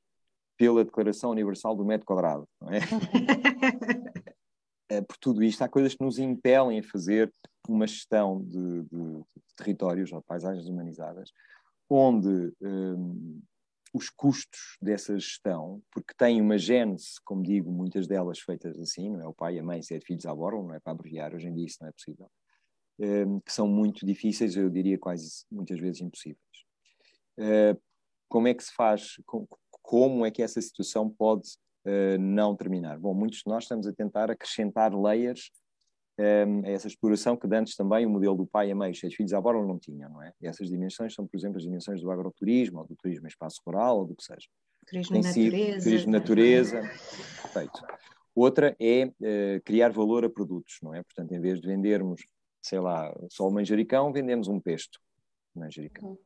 pela Declaração Universal do Metro Quadrado, não é? (laughs) Eh, por tudo isto, há coisas que nos impelem a fazer uma gestão de, de, de territórios ou de paisagens humanizadas, onde um, os custos dessa gestão, porque tem uma gênese, como digo, muitas delas feitas assim, não é o pai a mãe, sete filhos à borla, não é para abreviar, hoje em dia isso não é possível, um, que são muito difíceis, eu diria quase muitas vezes impossíveis. Uh, como é que se faz, como é que essa situação pode uh, não terminar? Bom, muitos de nós estamos a tentar acrescentar layers a essa exploração que antes também o modelo do pai e a mãe, seis filhos à não tinham, não é? E essas dimensões são, por exemplo, as dimensões do agroturismo, ou do turismo em espaço rural, ou do que seja. Turismo natureza. Turismo natureza, perfeito. Outra é uh, criar valor a produtos, não é? Portanto, em vez de vendermos, sei lá, só o manjericão, vendemos um pesto manjericão. Uhum.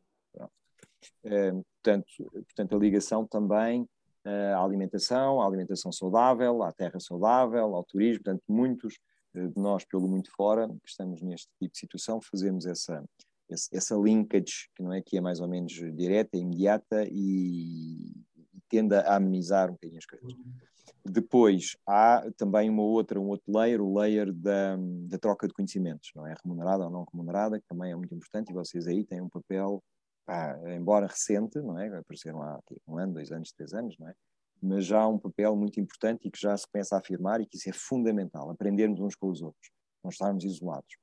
Uh, portanto, portanto, a ligação também uh, à alimentação, à alimentação saudável, à terra saudável, ao turismo, portanto, muitos nós pelo muito fora, que estamos neste tipo de situação, fazemos essa, essa linkage, que não é que é mais ou menos direta, imediata e, e tende a amenizar um bocadinho as coisas. Depois há também uma outra, um outro layer, o layer da, da troca de conhecimentos, não é remunerada ou não remunerada, que também é muito importante e vocês aí têm um papel, embora recente, não é? Apareceram há um ano, dois anos, três anos, não é? Mas já há um papel muito importante e que já se começa a afirmar e que isso é fundamental, aprendermos uns com os outros, não estarmos isolados.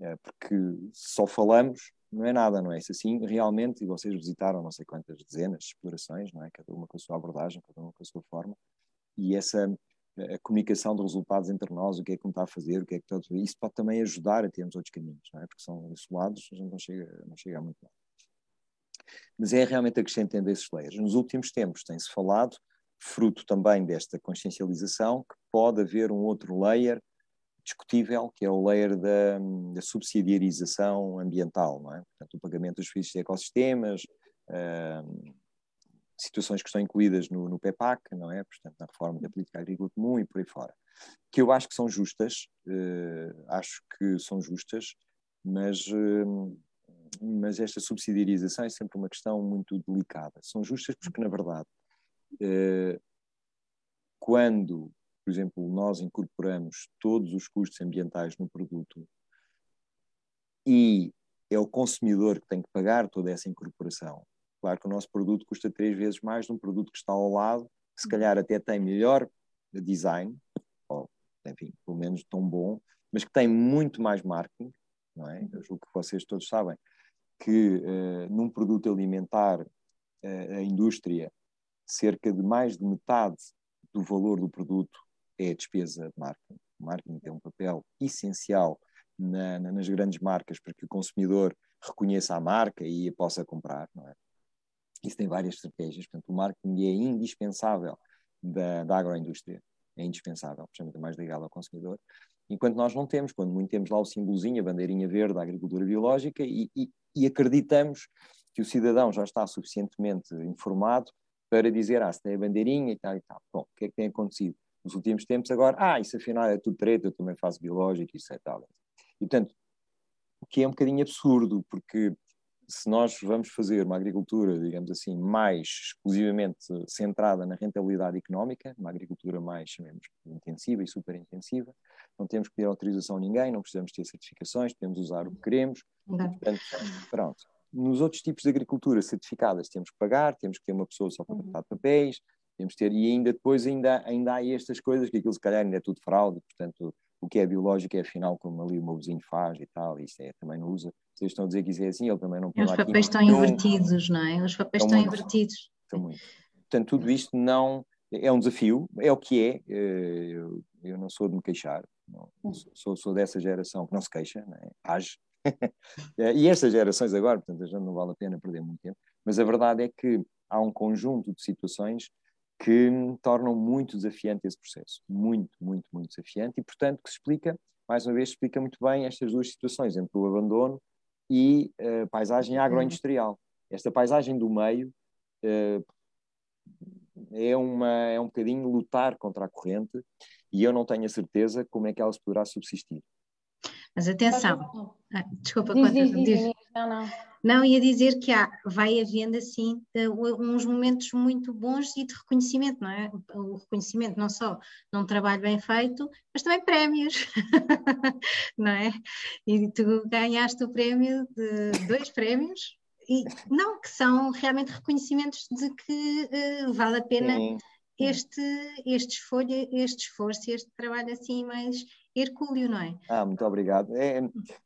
É, porque só falamos não é nada, não é? Isso assim, realmente, e vocês visitaram não sei quantas dezenas de explorações, não é? Cada uma com a sua abordagem, cada uma com a sua forma, e essa a comunicação de resultados entre nós, o que é que está a fazer, o que é que está a fazer, isso pode também ajudar a termos outros caminhos, não é? Porque são isolados, a gente não chega, não chega a muito longe. Mas é realmente acrescentando esses layers. Nos últimos tempos tem-se falado, fruto também desta consciencialização, que pode haver um outro layer discutível, que é o layer da, da subsidiarização ambiental, não é? Portanto, o pagamento dos serviços de ecossistemas, uh, situações que estão incluídas no, no PEPAC, não é? Portanto, na reforma da política agrícola comum e por aí fora. Que eu acho que são justas, uh, acho que são justas, mas, uh, mas esta subsidiarização é sempre uma questão muito delicada. São justas porque, na verdade, quando por exemplo, nós incorporamos todos os custos ambientais no produto e é o consumidor que tem que pagar toda essa incorporação. Claro que o nosso produto custa três vezes mais de um produto que está ao lado, que se calhar até tem melhor design, ou enfim, pelo menos tão bom, mas que tem muito mais marketing, não é? Eu julgo que vocês todos sabem que uh, num produto alimentar uh, a indústria cerca de mais de metade do valor do produto é a despesa de marketing. O marketing tem um papel essencial na, na, nas grandes marcas para que o consumidor reconheça a marca e a possa comprar, não é? Isso tem várias estratégias, portanto, o marketing é indispensável da, da agroindústria, é indispensável, principalmente mais ligado ao consumidor, enquanto nós não temos, quando muito temos lá o símbolozinho, a bandeirinha verde da agricultura biológica e, e, e acreditamos que o cidadão já está suficientemente informado para dizer, ah, se tem a bandeirinha e tal e tal. Bom, o que é que tem acontecido? nos últimos tempos, agora, ah, isso afinal é tudo preto, eu também faço biológico, isso é tal. E, portanto, o que é um bocadinho absurdo, porque se nós vamos fazer uma agricultura, digamos assim, mais exclusivamente centrada na rentabilidade económica, uma agricultura mais, chamemos, intensiva e super intensiva, não temos que pedir autorização a ninguém, não precisamos ter certificações, podemos usar o que queremos. Portanto, pronto. Nos outros tipos de agricultura certificadas temos que pagar, temos que ter uma pessoa só para uhum. tratar de papéis, temos ter, e ainda depois ainda, ainda há estas coisas, que aquilo se calhar ainda é tudo fraude, portanto, o que é biológico é afinal como ali o meu vizinho faz e tal, e isso é, também não usa. Vocês estão a dizer que isso é assim, ele também não pode. Os papéis estão invertidos, não é? Os papéis estão, estão invertidos. Estão muito. Portanto, tudo isto não é um desafio, é o que é. Eh, eu, eu não sou de me queixar, não, sou, sou dessa geração que não se queixa, não é? age. (laughs) e estas gerações agora, portanto, já não vale a pena perder muito tempo, mas a verdade é que há um conjunto de situações que tornam muito desafiante esse processo. Muito, muito, muito desafiante e, portanto, que se explica, mais uma vez, explica muito bem estas duas situações, entre o abandono e a uh, eh, paisagem uhum. agroindustrial. Esta paisagem do meio uh, é, uma, é um bocadinho lutar contra a corrente e eu não tenho a certeza como é que ela se poderá subsistir. Mas atenção, ah, desculpa, diz, diz, diz, diz. Não, não. Não, ia dizer que há, vai havendo assim uns momentos muito bons e de reconhecimento, não é? O reconhecimento não só de um trabalho bem feito, mas também prémios, (laughs) não é? E tu ganhaste o prémio de dois prémios, e não, que são realmente reconhecimentos de que uh, vale a pena Sim. este, este, esforço, este esforço, este trabalho assim mais hercúleo, não é? Ah, muito obrigado. É,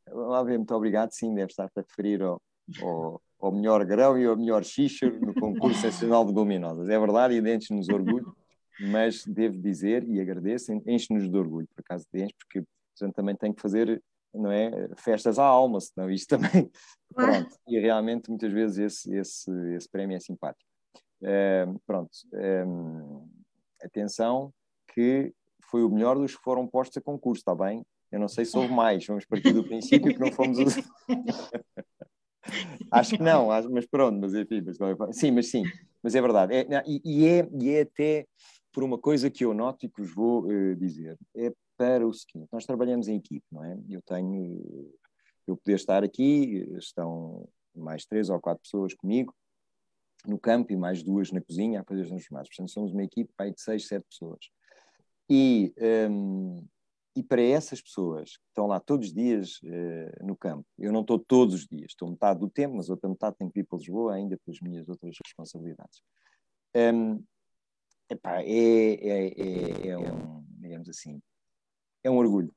vamos ver, muito obrigado, sim, deve estar a referir ao, ao, ao melhor grão e ao melhor xixo no concurso (laughs) nacional de luminosas. É verdade e enche-nos de orgulho, mas devo dizer e agradeço, enche-nos de orgulho, por acaso de enche, porque a gente também tem que fazer não é, festas à alma, senão isto também. (laughs) Pronto, e realmente muitas vezes esse, esse, esse prémio é simpático. É, pronto, é, atenção que foi o melhor dos que foram postos a concurso, está bem? Eu não sei se houve mais, vamos partir do princípio que não fomos os... (laughs) Acho que não, mas pronto, mas enfim, mas, sim, mas sim, mas é verdade. É, e, e, é, e é até por uma coisa que eu noto e que vos vou uh, dizer. É para o seguinte, nós trabalhamos em equipe, não é? Eu tenho, eu poder estar aqui, estão mais três ou quatro pessoas comigo no campo e mais duas na cozinha a fazer as transformadas. Portanto, somos uma equipe de seis, sete pessoas. E um, e para essas pessoas que estão lá todos os dias uh, no campo, eu não estou todos os dias, estou metade do tempo, mas outra metade tenho que ir para Lisboa ainda pelas minhas outras responsabilidades. Um, epá, é, é, é, é, um, digamos assim, é um orgulho,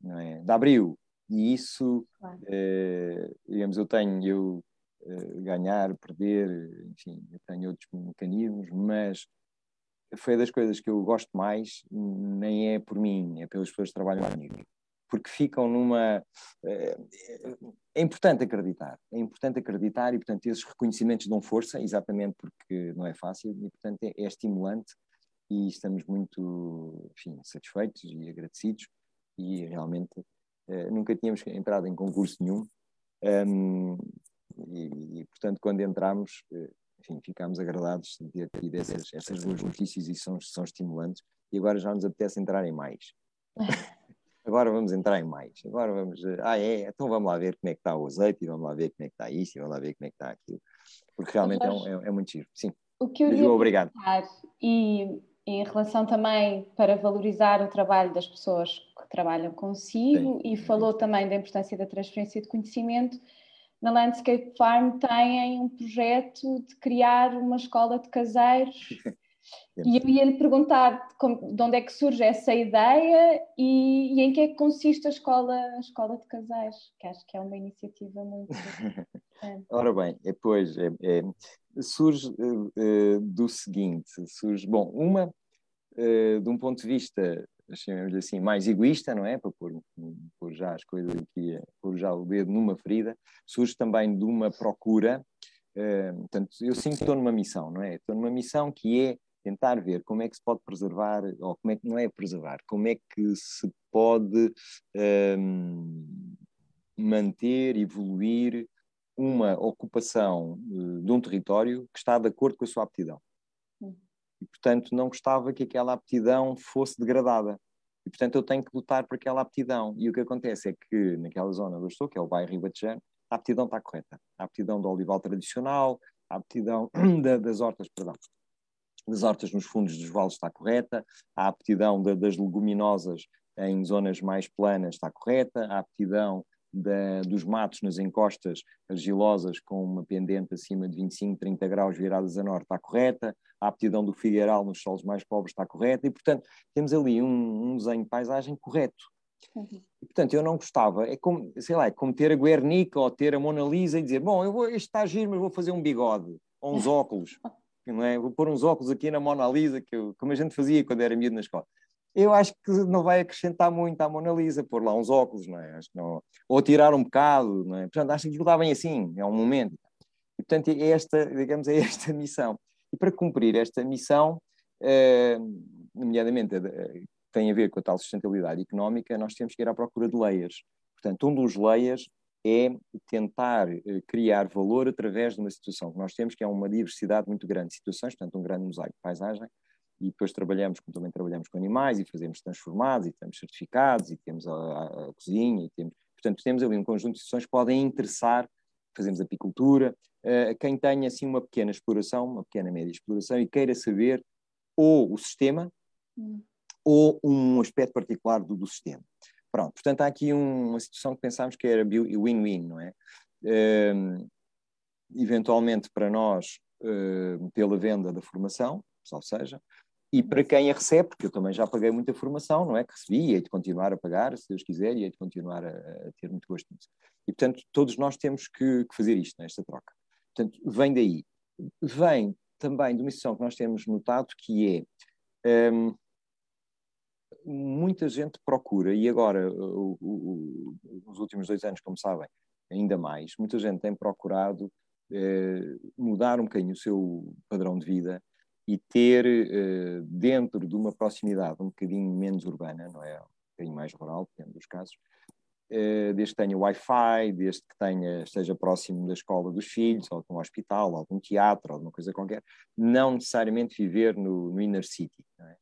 não é? Da Abril. E isso, claro. é, digamos, eu tenho, eu é, ganhar, perder, enfim, eu tenho outros mecanismos, mas foi das coisas que eu gosto mais, nem é por mim, é pelas pessoas que trabalham comigo. Porque ficam numa. É, é importante acreditar, é importante acreditar e, portanto, esses reconhecimentos dão força, exatamente porque não é fácil e, portanto, é, é estimulante e estamos muito, enfim, satisfeitos e agradecidos e realmente eh, nunca tínhamos entrado em concurso nenhum um, e, e, portanto, quando entramos, eh, enfim, ficámos agradados de ter tido essas, essas boas notícias e são, são estimulantes. E agora já nos apetece entrar em mais. (laughs) agora vamos entrar em mais. Agora vamos. Eh, ah, é? Então vamos lá ver como é que está o azeite, e vamos lá ver como é que está isso, e vamos lá ver como é que está aquilo. Porque realmente é, um, é, é, muito giro. Sim. O que eu ia obrigado. E em relação também para valorizar o trabalho das pessoas que trabalham consigo, Sim. e falou também da importância da transferência de conhecimento na Landscape Farm têm um projeto de criar uma escola de caseiros. (laughs) e eu ia lhe perguntar de onde é que surge essa ideia e, e, em que é que consiste a escola, a escola de caseiros, que acho que é uma iniciativa muito. (laughs) Ora bem, depois é, é, surge uh, do seguinte: surge, bom, uma, uh, de um ponto de vista chamemos assim, mais egoísta, não é? Para pôr, pôr já as coisas aqui, pôr já o dedo numa ferida, surge também de uma procura. Uh, portanto, eu sinto que estou numa missão, não é? Estou numa missão que é tentar ver como é que se pode preservar, ou como é que não é preservar, como é que se pode um, manter, evoluir uma ocupação uh, de um território que está de acordo com a sua aptidão e, portanto, não gostava que aquela aptidão fosse degradada. E, portanto, eu tenho que lutar por aquela aptidão. E o que acontece é que, naquela zona onde eu estou, que é o bairro Ribatejano, a aptidão está correta. A aptidão do olival tradicional, a aptidão (clears throat) das hortas, perdão, das hortas nos fundos dos vales está correta, a aptidão das leguminosas em zonas mais planas está correta, a aptidão da, dos matos nas encostas argilosas com uma pendente acima de 25, 30 graus viradas a norte está correta, a aptidão do figueiral nos solos mais pobres está correta e, portanto, temos ali um, um desenho de paisagem correto. Uhum. E, portanto, eu não gostava, é como, sei lá, é como ter a Guernica ou ter a Mona Lisa e dizer, bom, eu vou, este está giro, mas vou fazer um bigode ou uns óculos, (laughs) não é? Vou pôr uns óculos aqui na Mona Lisa, que eu, como a gente fazia quando era miúdo na escola eu acho que não vai acrescentar muito à Mona Lisa, pôr lá uns óculos, não é? Acho que não... Ou tirar um bocado, não é? Portanto, acho que aquilo dá bem assim, é um momento. E, portanto, é esta, digamos, é esta missão. E para cumprir esta missão, eh, nomeadamente eh, tem a ver com a tal sustentabilidade económica, nós temos que ir à procura de layers. Portanto, um dos layers é tentar eh, criar valor através de uma situação que nós temos, que é uma diversidade muito grande de situações, portanto, um grande mosaico de paisagem, e depois trabalhamos, como também trabalhamos com animais, e fazemos transformados, e temos certificados, e temos a, a, a cozinha, e temos, portanto, temos ali um conjunto de sessões que podem interessar, fazemos apicultura, uh, quem tenha assim uma pequena exploração, uma pequena média exploração, e queira saber ou o sistema, hum. ou um aspecto particular do, do sistema. Pronto, portanto, há aqui um, uma situação que pensámos que era win-win, não é? Uh, eventualmente para nós, uh, pela venda da formação, ou seja, e para quem a recebe, porque eu também já paguei muita formação, não é? Que recebi e hei de continuar a pagar, se Deus quiser, e hei de continuar a, a ter muito gosto nisso. E, portanto, todos nós temos que, que fazer isto, nesta troca. Portanto, vem daí. Vem também de uma situação que nós temos notado, que é um, muita gente procura, e agora, o, o, nos últimos dois anos, como sabem, ainda mais, muita gente tem procurado eh, mudar um bocadinho o seu padrão de vida e ter uh, dentro de uma proximidade um bocadinho menos urbana, não é? Um bocadinho mais rural, depende dos casos, uh, desde que tenha Wi-Fi, desde que tenha, esteja próximo da escola dos filhos, ou de um hospital, ou de um teatro, ou alguma coisa qualquer, não necessariamente viver no, no inner city. É?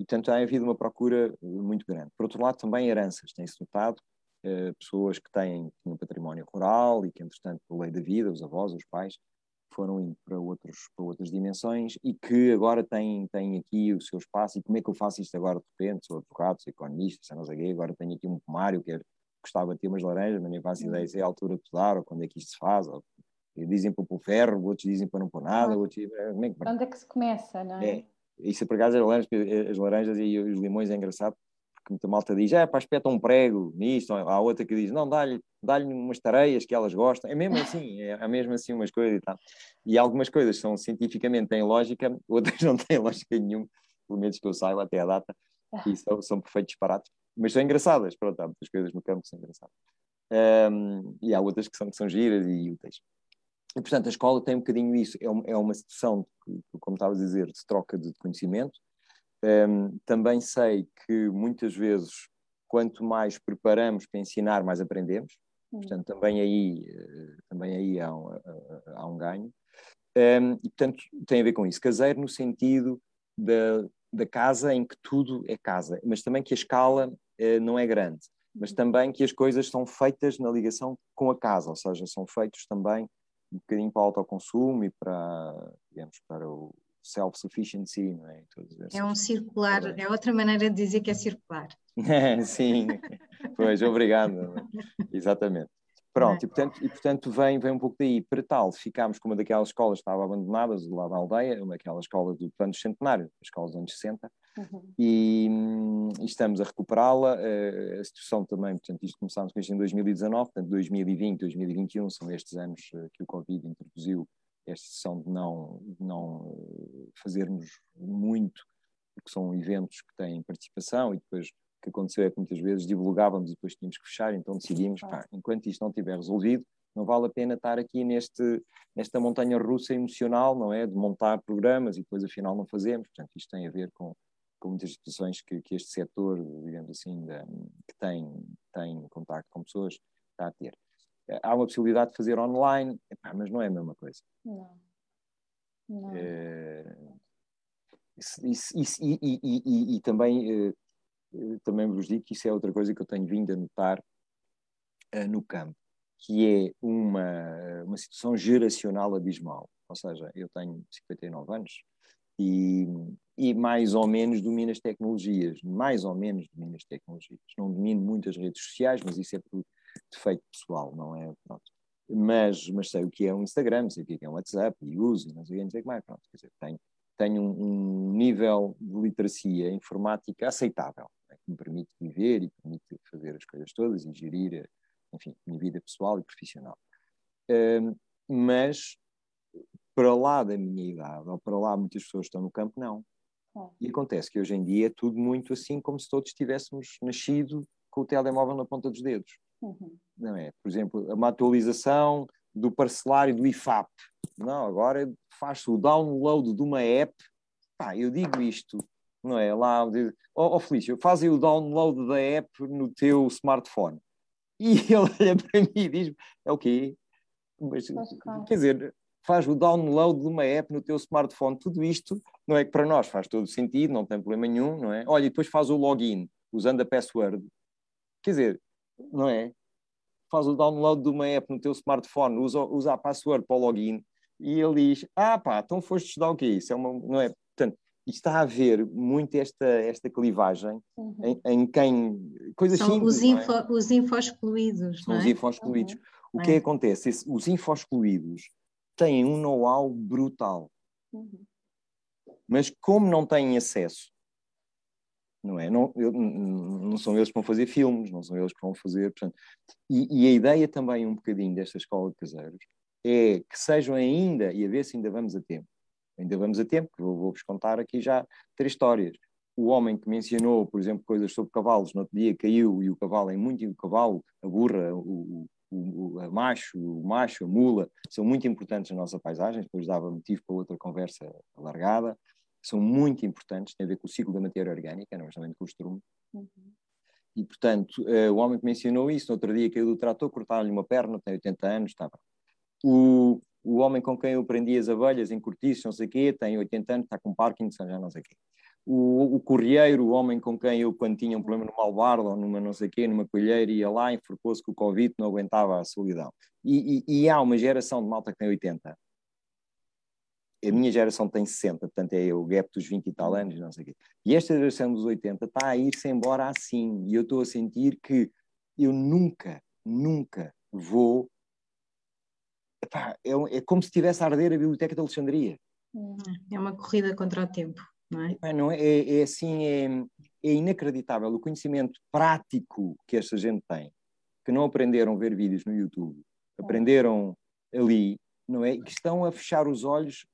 E, portanto, há havido uma procura muito grande. Por outro lado, também heranças, tem-se notado, uh, pessoas que têm um património rural e que, entretanto, por lei da vida, os avós, os pais, foram indo para, outros, para outras dimensões e que agora têm, têm aqui o seu espaço. E como é que eu faço isto agora de repente? Sou advogado, sou economista, sou não sei agora tenho aqui um pomário, que gostava de ter umas laranjas, mas nem faço ideia se é a altura de dar ou quando é que isto se faz. Ou, dizem para pôr ferro, outros dizem para não pôr nada. Outros, como é que... Onde é que se começa, não é? é isso por acaso as laranjas, as laranjas e os limões é engraçado, porque muita malta diz, é, pá, espeta um prego nisto, há outra que diz, não, dá-lhe dá umas tareias que elas gostam, é mesmo assim, é, é mesmo assim umas coisas e tal. E algumas coisas são cientificamente têm lógica, (laughs) outras não têm lógica nenhuma, pelo menos que eu saiba até a data, e são, são perfeitos disparates, mas são engraçadas, pronto, há muitas coisas no campo que são engraçadas. Um, e há outras que são, que são giras e úteis. E, portanto, a escola tem um bocadinho isso, é, uma, é uma situação, como estava a dizer, de troca de conhecimento. Um, também sei que muitas vezes, quanto mais preparamos para ensinar, mais aprendemos. Portanto, também aí, eh, também aí há, um, há um ganho. Um, e, portanto, tem a ver com isso. Caseiro no sentido da, da casa em que tudo é casa, mas também que a escala uh, não é grande, mas uhum. também que as coisas são feitas na ligação com a casa, ou seja, são feitos também um bocadinho para o autoconsumo e para, digamos, para o self-sufficiency, não é? é um circular, é outra maneira de dizer que é circular. (laughs) Sim, pois, obrigado. (laughs) Exatamente. Pronto, é? e portanto, e, portanto vem, vem um pouco daí. Para tal, ficámos com uma daquelas escolas que estavam abandonadas do lado da aldeia, uma daquela escola do plano centenário, a escola dos anos 60, uhum. e, e, estamos a recuperá-la. Uh, a situação também, portanto, isto começámos com isto em 2019, portanto, 2020, 2021 são estes anos uh, que o Covid introduziu esta situação de não, de não fazermos muito, porque são eventos que têm participação e depois que aconteceu é que muitas vezes divulgávamos e depois tínhamos que fechar, então decidimos, pá, enquanto isto não estiver resolvido, não vale a pena estar aqui neste, nesta montanha russa emocional, não é? De montar programas e depois afinal não fazemos. Portanto, isto tem a ver com, com muitas situações que, que este setor, digamos assim, da, que tem, tem contato com pessoas, está a ter. Há uma possibilidade de fazer online, epá, mas não é a mesma coisa. Não. não. É, isso, isso, isso, e, e, e, e, também eh, eh, também vos digo que isso é outra coisa que eu tenho vindo a notar no campo, que é uma, uma situação geracional abismal. Ou seja, eu tenho 59 anos e, e mais ou menos domino as tecnologias, mais ou menos domino as tecnologias. Não domino muitas redes sociais, mas isso é por defeito pessoal, não é? Pronto. Mas, mas sei o que é um Instagram, sei o que é um WhatsApp e uso, não sei o que mais. Pronto, quer dizer, tenho, tenho um, um nível de literacia informática aceitável que me permite viver e permite fazer as coisas todas e gerir, enfim, minha vida pessoal e profissional. Um, mas para lá da minha idade, ou para lá muitas pessoas estão no campo, não. E acontece que hoje em dia é tudo muito assim como se todos tivéssemos nascido com o telemóvel na ponta dos dedos. Uhum. Não é? Por exemplo, uma atualização do parcelário do IFAP. Não, agora faz-se o download de uma app. Pá, eu digo isto não é? Lá, ó oh, oh, Felício, faz aí o download da app no teu smartphone. E (laughs) ele olha para mim e diz: é o quê? Mas, quer dizer, faz o download de uma app no teu smartphone. Tudo isto não é que para nós faz todo sentido, não tem problema nenhum, não é? Olha, e depois faz o login usando a password. Quer dizer, não é? Faz o download de uma app no teu smartphone, usa, usa a password para o login e ele diz: Ah, pá, então foste estudar o quê? Isso é uma. Não é? Portanto, está a haver muito esta, esta clivagem uhum. em, em, quem. Coisas São simples. Os, info, é? os infoscluídos. São é? os infoscluídos. Uhum. O que é. acontece? Esse, os infoscluídos têm um know-how brutal. Uhum. Mas como não têm acesso, não é? Não, eu, não são eles que vão fazer filmes, não são eles que vão fazer. Portanto, e, e, a ideia também, um bocadinho, desta escola de caseiros é que sejam ainda, e a ver se ainda vamos a tempo, ainda vamos a tempo, vou-vos contar aqui já três histórias. O homem que mencionou, por exemplo, coisas sobre cavalos, no outro dia caiu e o cavalo é muito, o cavalo, a burra, o, o, o macho, o macho, a mula, são muito importantes na nossa paisagem, depois dava motivo para outra conversa alargada, são muito importantes, tem a ver com o ciclo da matéria orgânica, não é justamente com o estrume. Uhum. E, portanto, uh, o homem que mencionou isso, no outro dia caiu do trator, cortaram-lhe uma perna, tem 80 anos, estava. O, o homem com quem eu prendi as abelhas em cortiços, não sei o quê, tem 80 anos, está com Parkinson, já não sei o quê. O, o correeiro, o homem com quem eu, quando tinha um problema no malbardo ou numa não sei o quê, numa colheira, ia lá, enforcou-se com o Covid, não aguentava a solidão. E, e, e, há uma geração de malta que tem 80. A minha geração tem 60, portanto é o gap dos 20 e tal anos, não sei o quê. E esta geração dos 80 está a ir-se embora assim. E eu estou a sentir que eu nunca, nunca vou epá, é, é, como se estivesse a arder a Biblioteca de Alexandria. É uma corrida contra o tempo. não é? É, não é, é, é assim, é, é inacreditável o conhecimento prático que esta gente tem, que não aprenderam a ver vídeos no YouTube, aprenderam ali, não é? Que estão a fechar os olhos,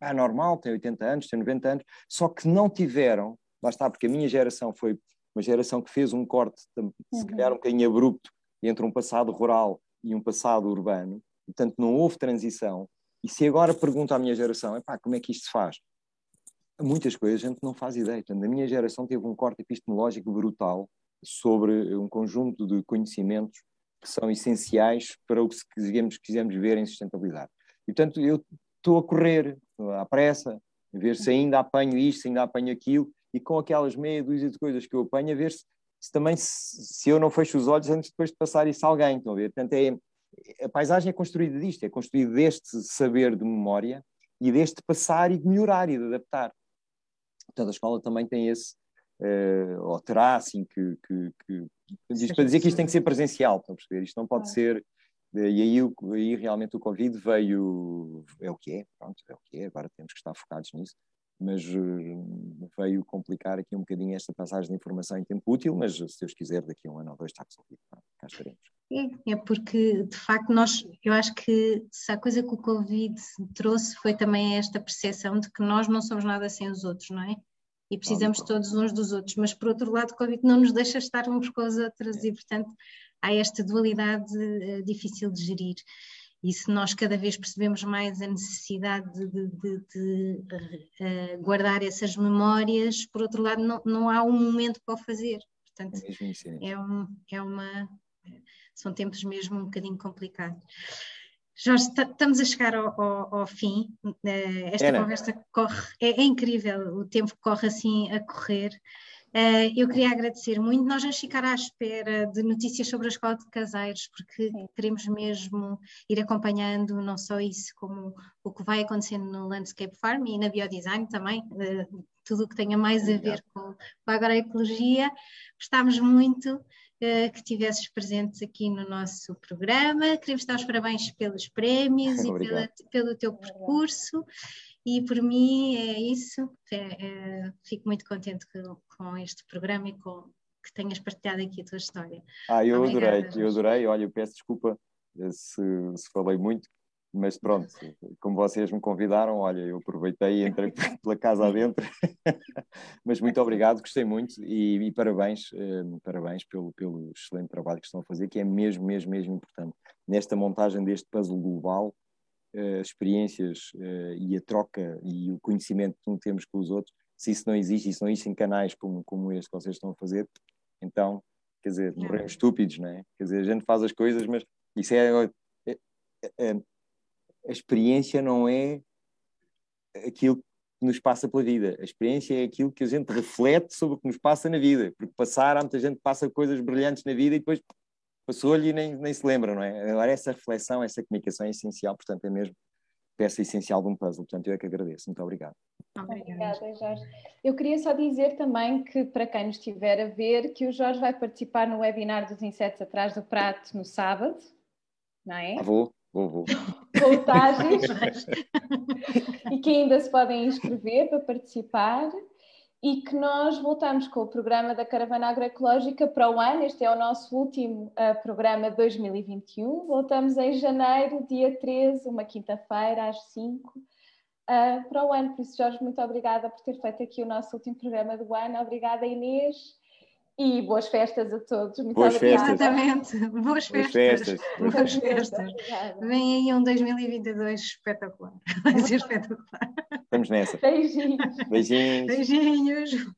é normal, tem 80 anos, tem 90 anos, só que não tiveram, lá está, porque a minha geração foi uma geração que fez um corte, se calhar um bocadinho abrupto, entre um passado rural e um passado urbano, portanto não houve transição. E se agora pergunto à minha geração, epá, como é que isto se faz? Muitas coisas a gente não faz ideia. Portanto, a minha geração teve um corte epistemológico brutal sobre um conjunto de conhecimentos que são essenciais para o que quisermos, quisermos ver em sustentabilidade. E, portanto, eu estou a correr à pressa, a ver se ainda apanho isto, se ainda apanho aquilo, e com aquelas meia dúzia de coisas que eu apanho, a ver se, se também se, se, eu não fecho os olhos antes depois de passar isso a alguém. Estão a ver? Portanto, é, a paisagem é construída disto, é construída deste saber de memória e deste passar e de melhorar e de adaptar. Portanto, a escola também tem esse, uh, ou terá, assim, que, que, que isto para dizer que isto tem que ser presencial, estão a perceber? Isto não pode ser. Uh, e aí, aí realmente o Covid veio. É o que é, pronto, é o que é, agora temos que estar focados nisso mas uh, veio complicar aqui um bocadinho esta passagem de informação em tempo útil, mas se Deus quiser, daqui a um ano ou dois está resolvido. Cá estaremos. É, é porque, de facto, nós, eu acho que se a coisa que o Covid trouxe foi também esta percepção de que nós não somos nada sem os outros, não é? E precisamos não, não. todos uns dos outros, mas por outro lado, o Covid não nos deixa estar uns com os outros é. e, portanto, há esta dualidade uh, difícil de gerir. E se nós cada vez percebemos mais a necessidade de, de, de, de uh, guardar essas memórias, por outro lado, não, não há um momento para o fazer. Portanto, é, é, um, é uma. São tempos mesmo um bocadinho complicados. Jorge, estamos a chegar ao, ao, ao fim. Uh, esta Era. conversa corre, é, é, incrível, o tempo corre assim a correr. Uh, eu queria agradecer muito. Nós vamos ficar à espera de notícias sobre a Escola de Caseiros, porque Sim. queremos mesmo ir acompanhando não só isso, como o que vai acontecendo no Landscape Farm e na Biodesign também, uh, tudo o que tenha mais a ver com, com a agroecologia. Gostámos muito uh, que estivesses presentes aqui no nosso programa. Queremos dar os parabéns pelos prémios e (laughs) pela, pelo teu percurso. E por mim é isso. É, é, fico muito contente com, com, este programa e com que tenhas partilhado aqui a tua história. Ah, eu Obrigada, adorei, eu adorei. Olha, eu peço desculpa se, se falei muito, mas pronto, como vocês me convidaram, olha, eu aproveitei e entrei (laughs) pela casa adentro. (laughs) mas muito obrigado, gostei muito e, e parabéns, eh, parabéns pelo, pelo excelente trabalho que estão a fazer, que é mesmo, mesmo, mesmo importante. Nesta montagem deste puzzle global, experiências uh, e a troca e o conhecimento que temos com os outros, se isso não existe, isso não existe em canais como, como este que vocês estão a fazer, então, quer dizer, morremos estúpidos, não é? Quer dizer, a gente faz as coisas, mas isso é, é, é a experiência não é aquilo que nos passa pela vida. A experiência é aquilo que a gente reflete sobre o que nos passa na vida. Porque passar, há muita gente que passa coisas brilhantes na vida e depois passou-lhe e nem, nem se lembra, não é? Agora, essa reflexão, essa comunicação é essencial, portanto, é mesmo peça essencial de um puzzle. Portanto, eu é que agradeço. Muito obrigado. Obrigada, Jorge. Eu queria só dizer também que, para quem nos estiver a ver, que o Jorge vai participar no webinar dos insetos atrás do prato no sábado, não é? Ah, vou, vou, vou. (laughs) Voltagens. e que ainda se podem inscrever para participar e que nós voltamos com o programa da Caravana Agroecológica para o ano. Este é o nosso último uh, programa de 2021. Voltamos em janeiro, dia 13, uma quinta-feira, às 5, uh, eh, para o ano. Por isso, Jorge, muito obrigada por ter feito aqui o nosso último programa do ano. Obrigada, Inês. E boas festas a todos. Muito boas obrigada. Festas. Exatamente. Boas festas. Boas festas. Boas festas. Vem aí um 2022 espetacular. Vai ser espetacular. Estamos nessa. Beijinhos. Beijinhos. Beijinhos.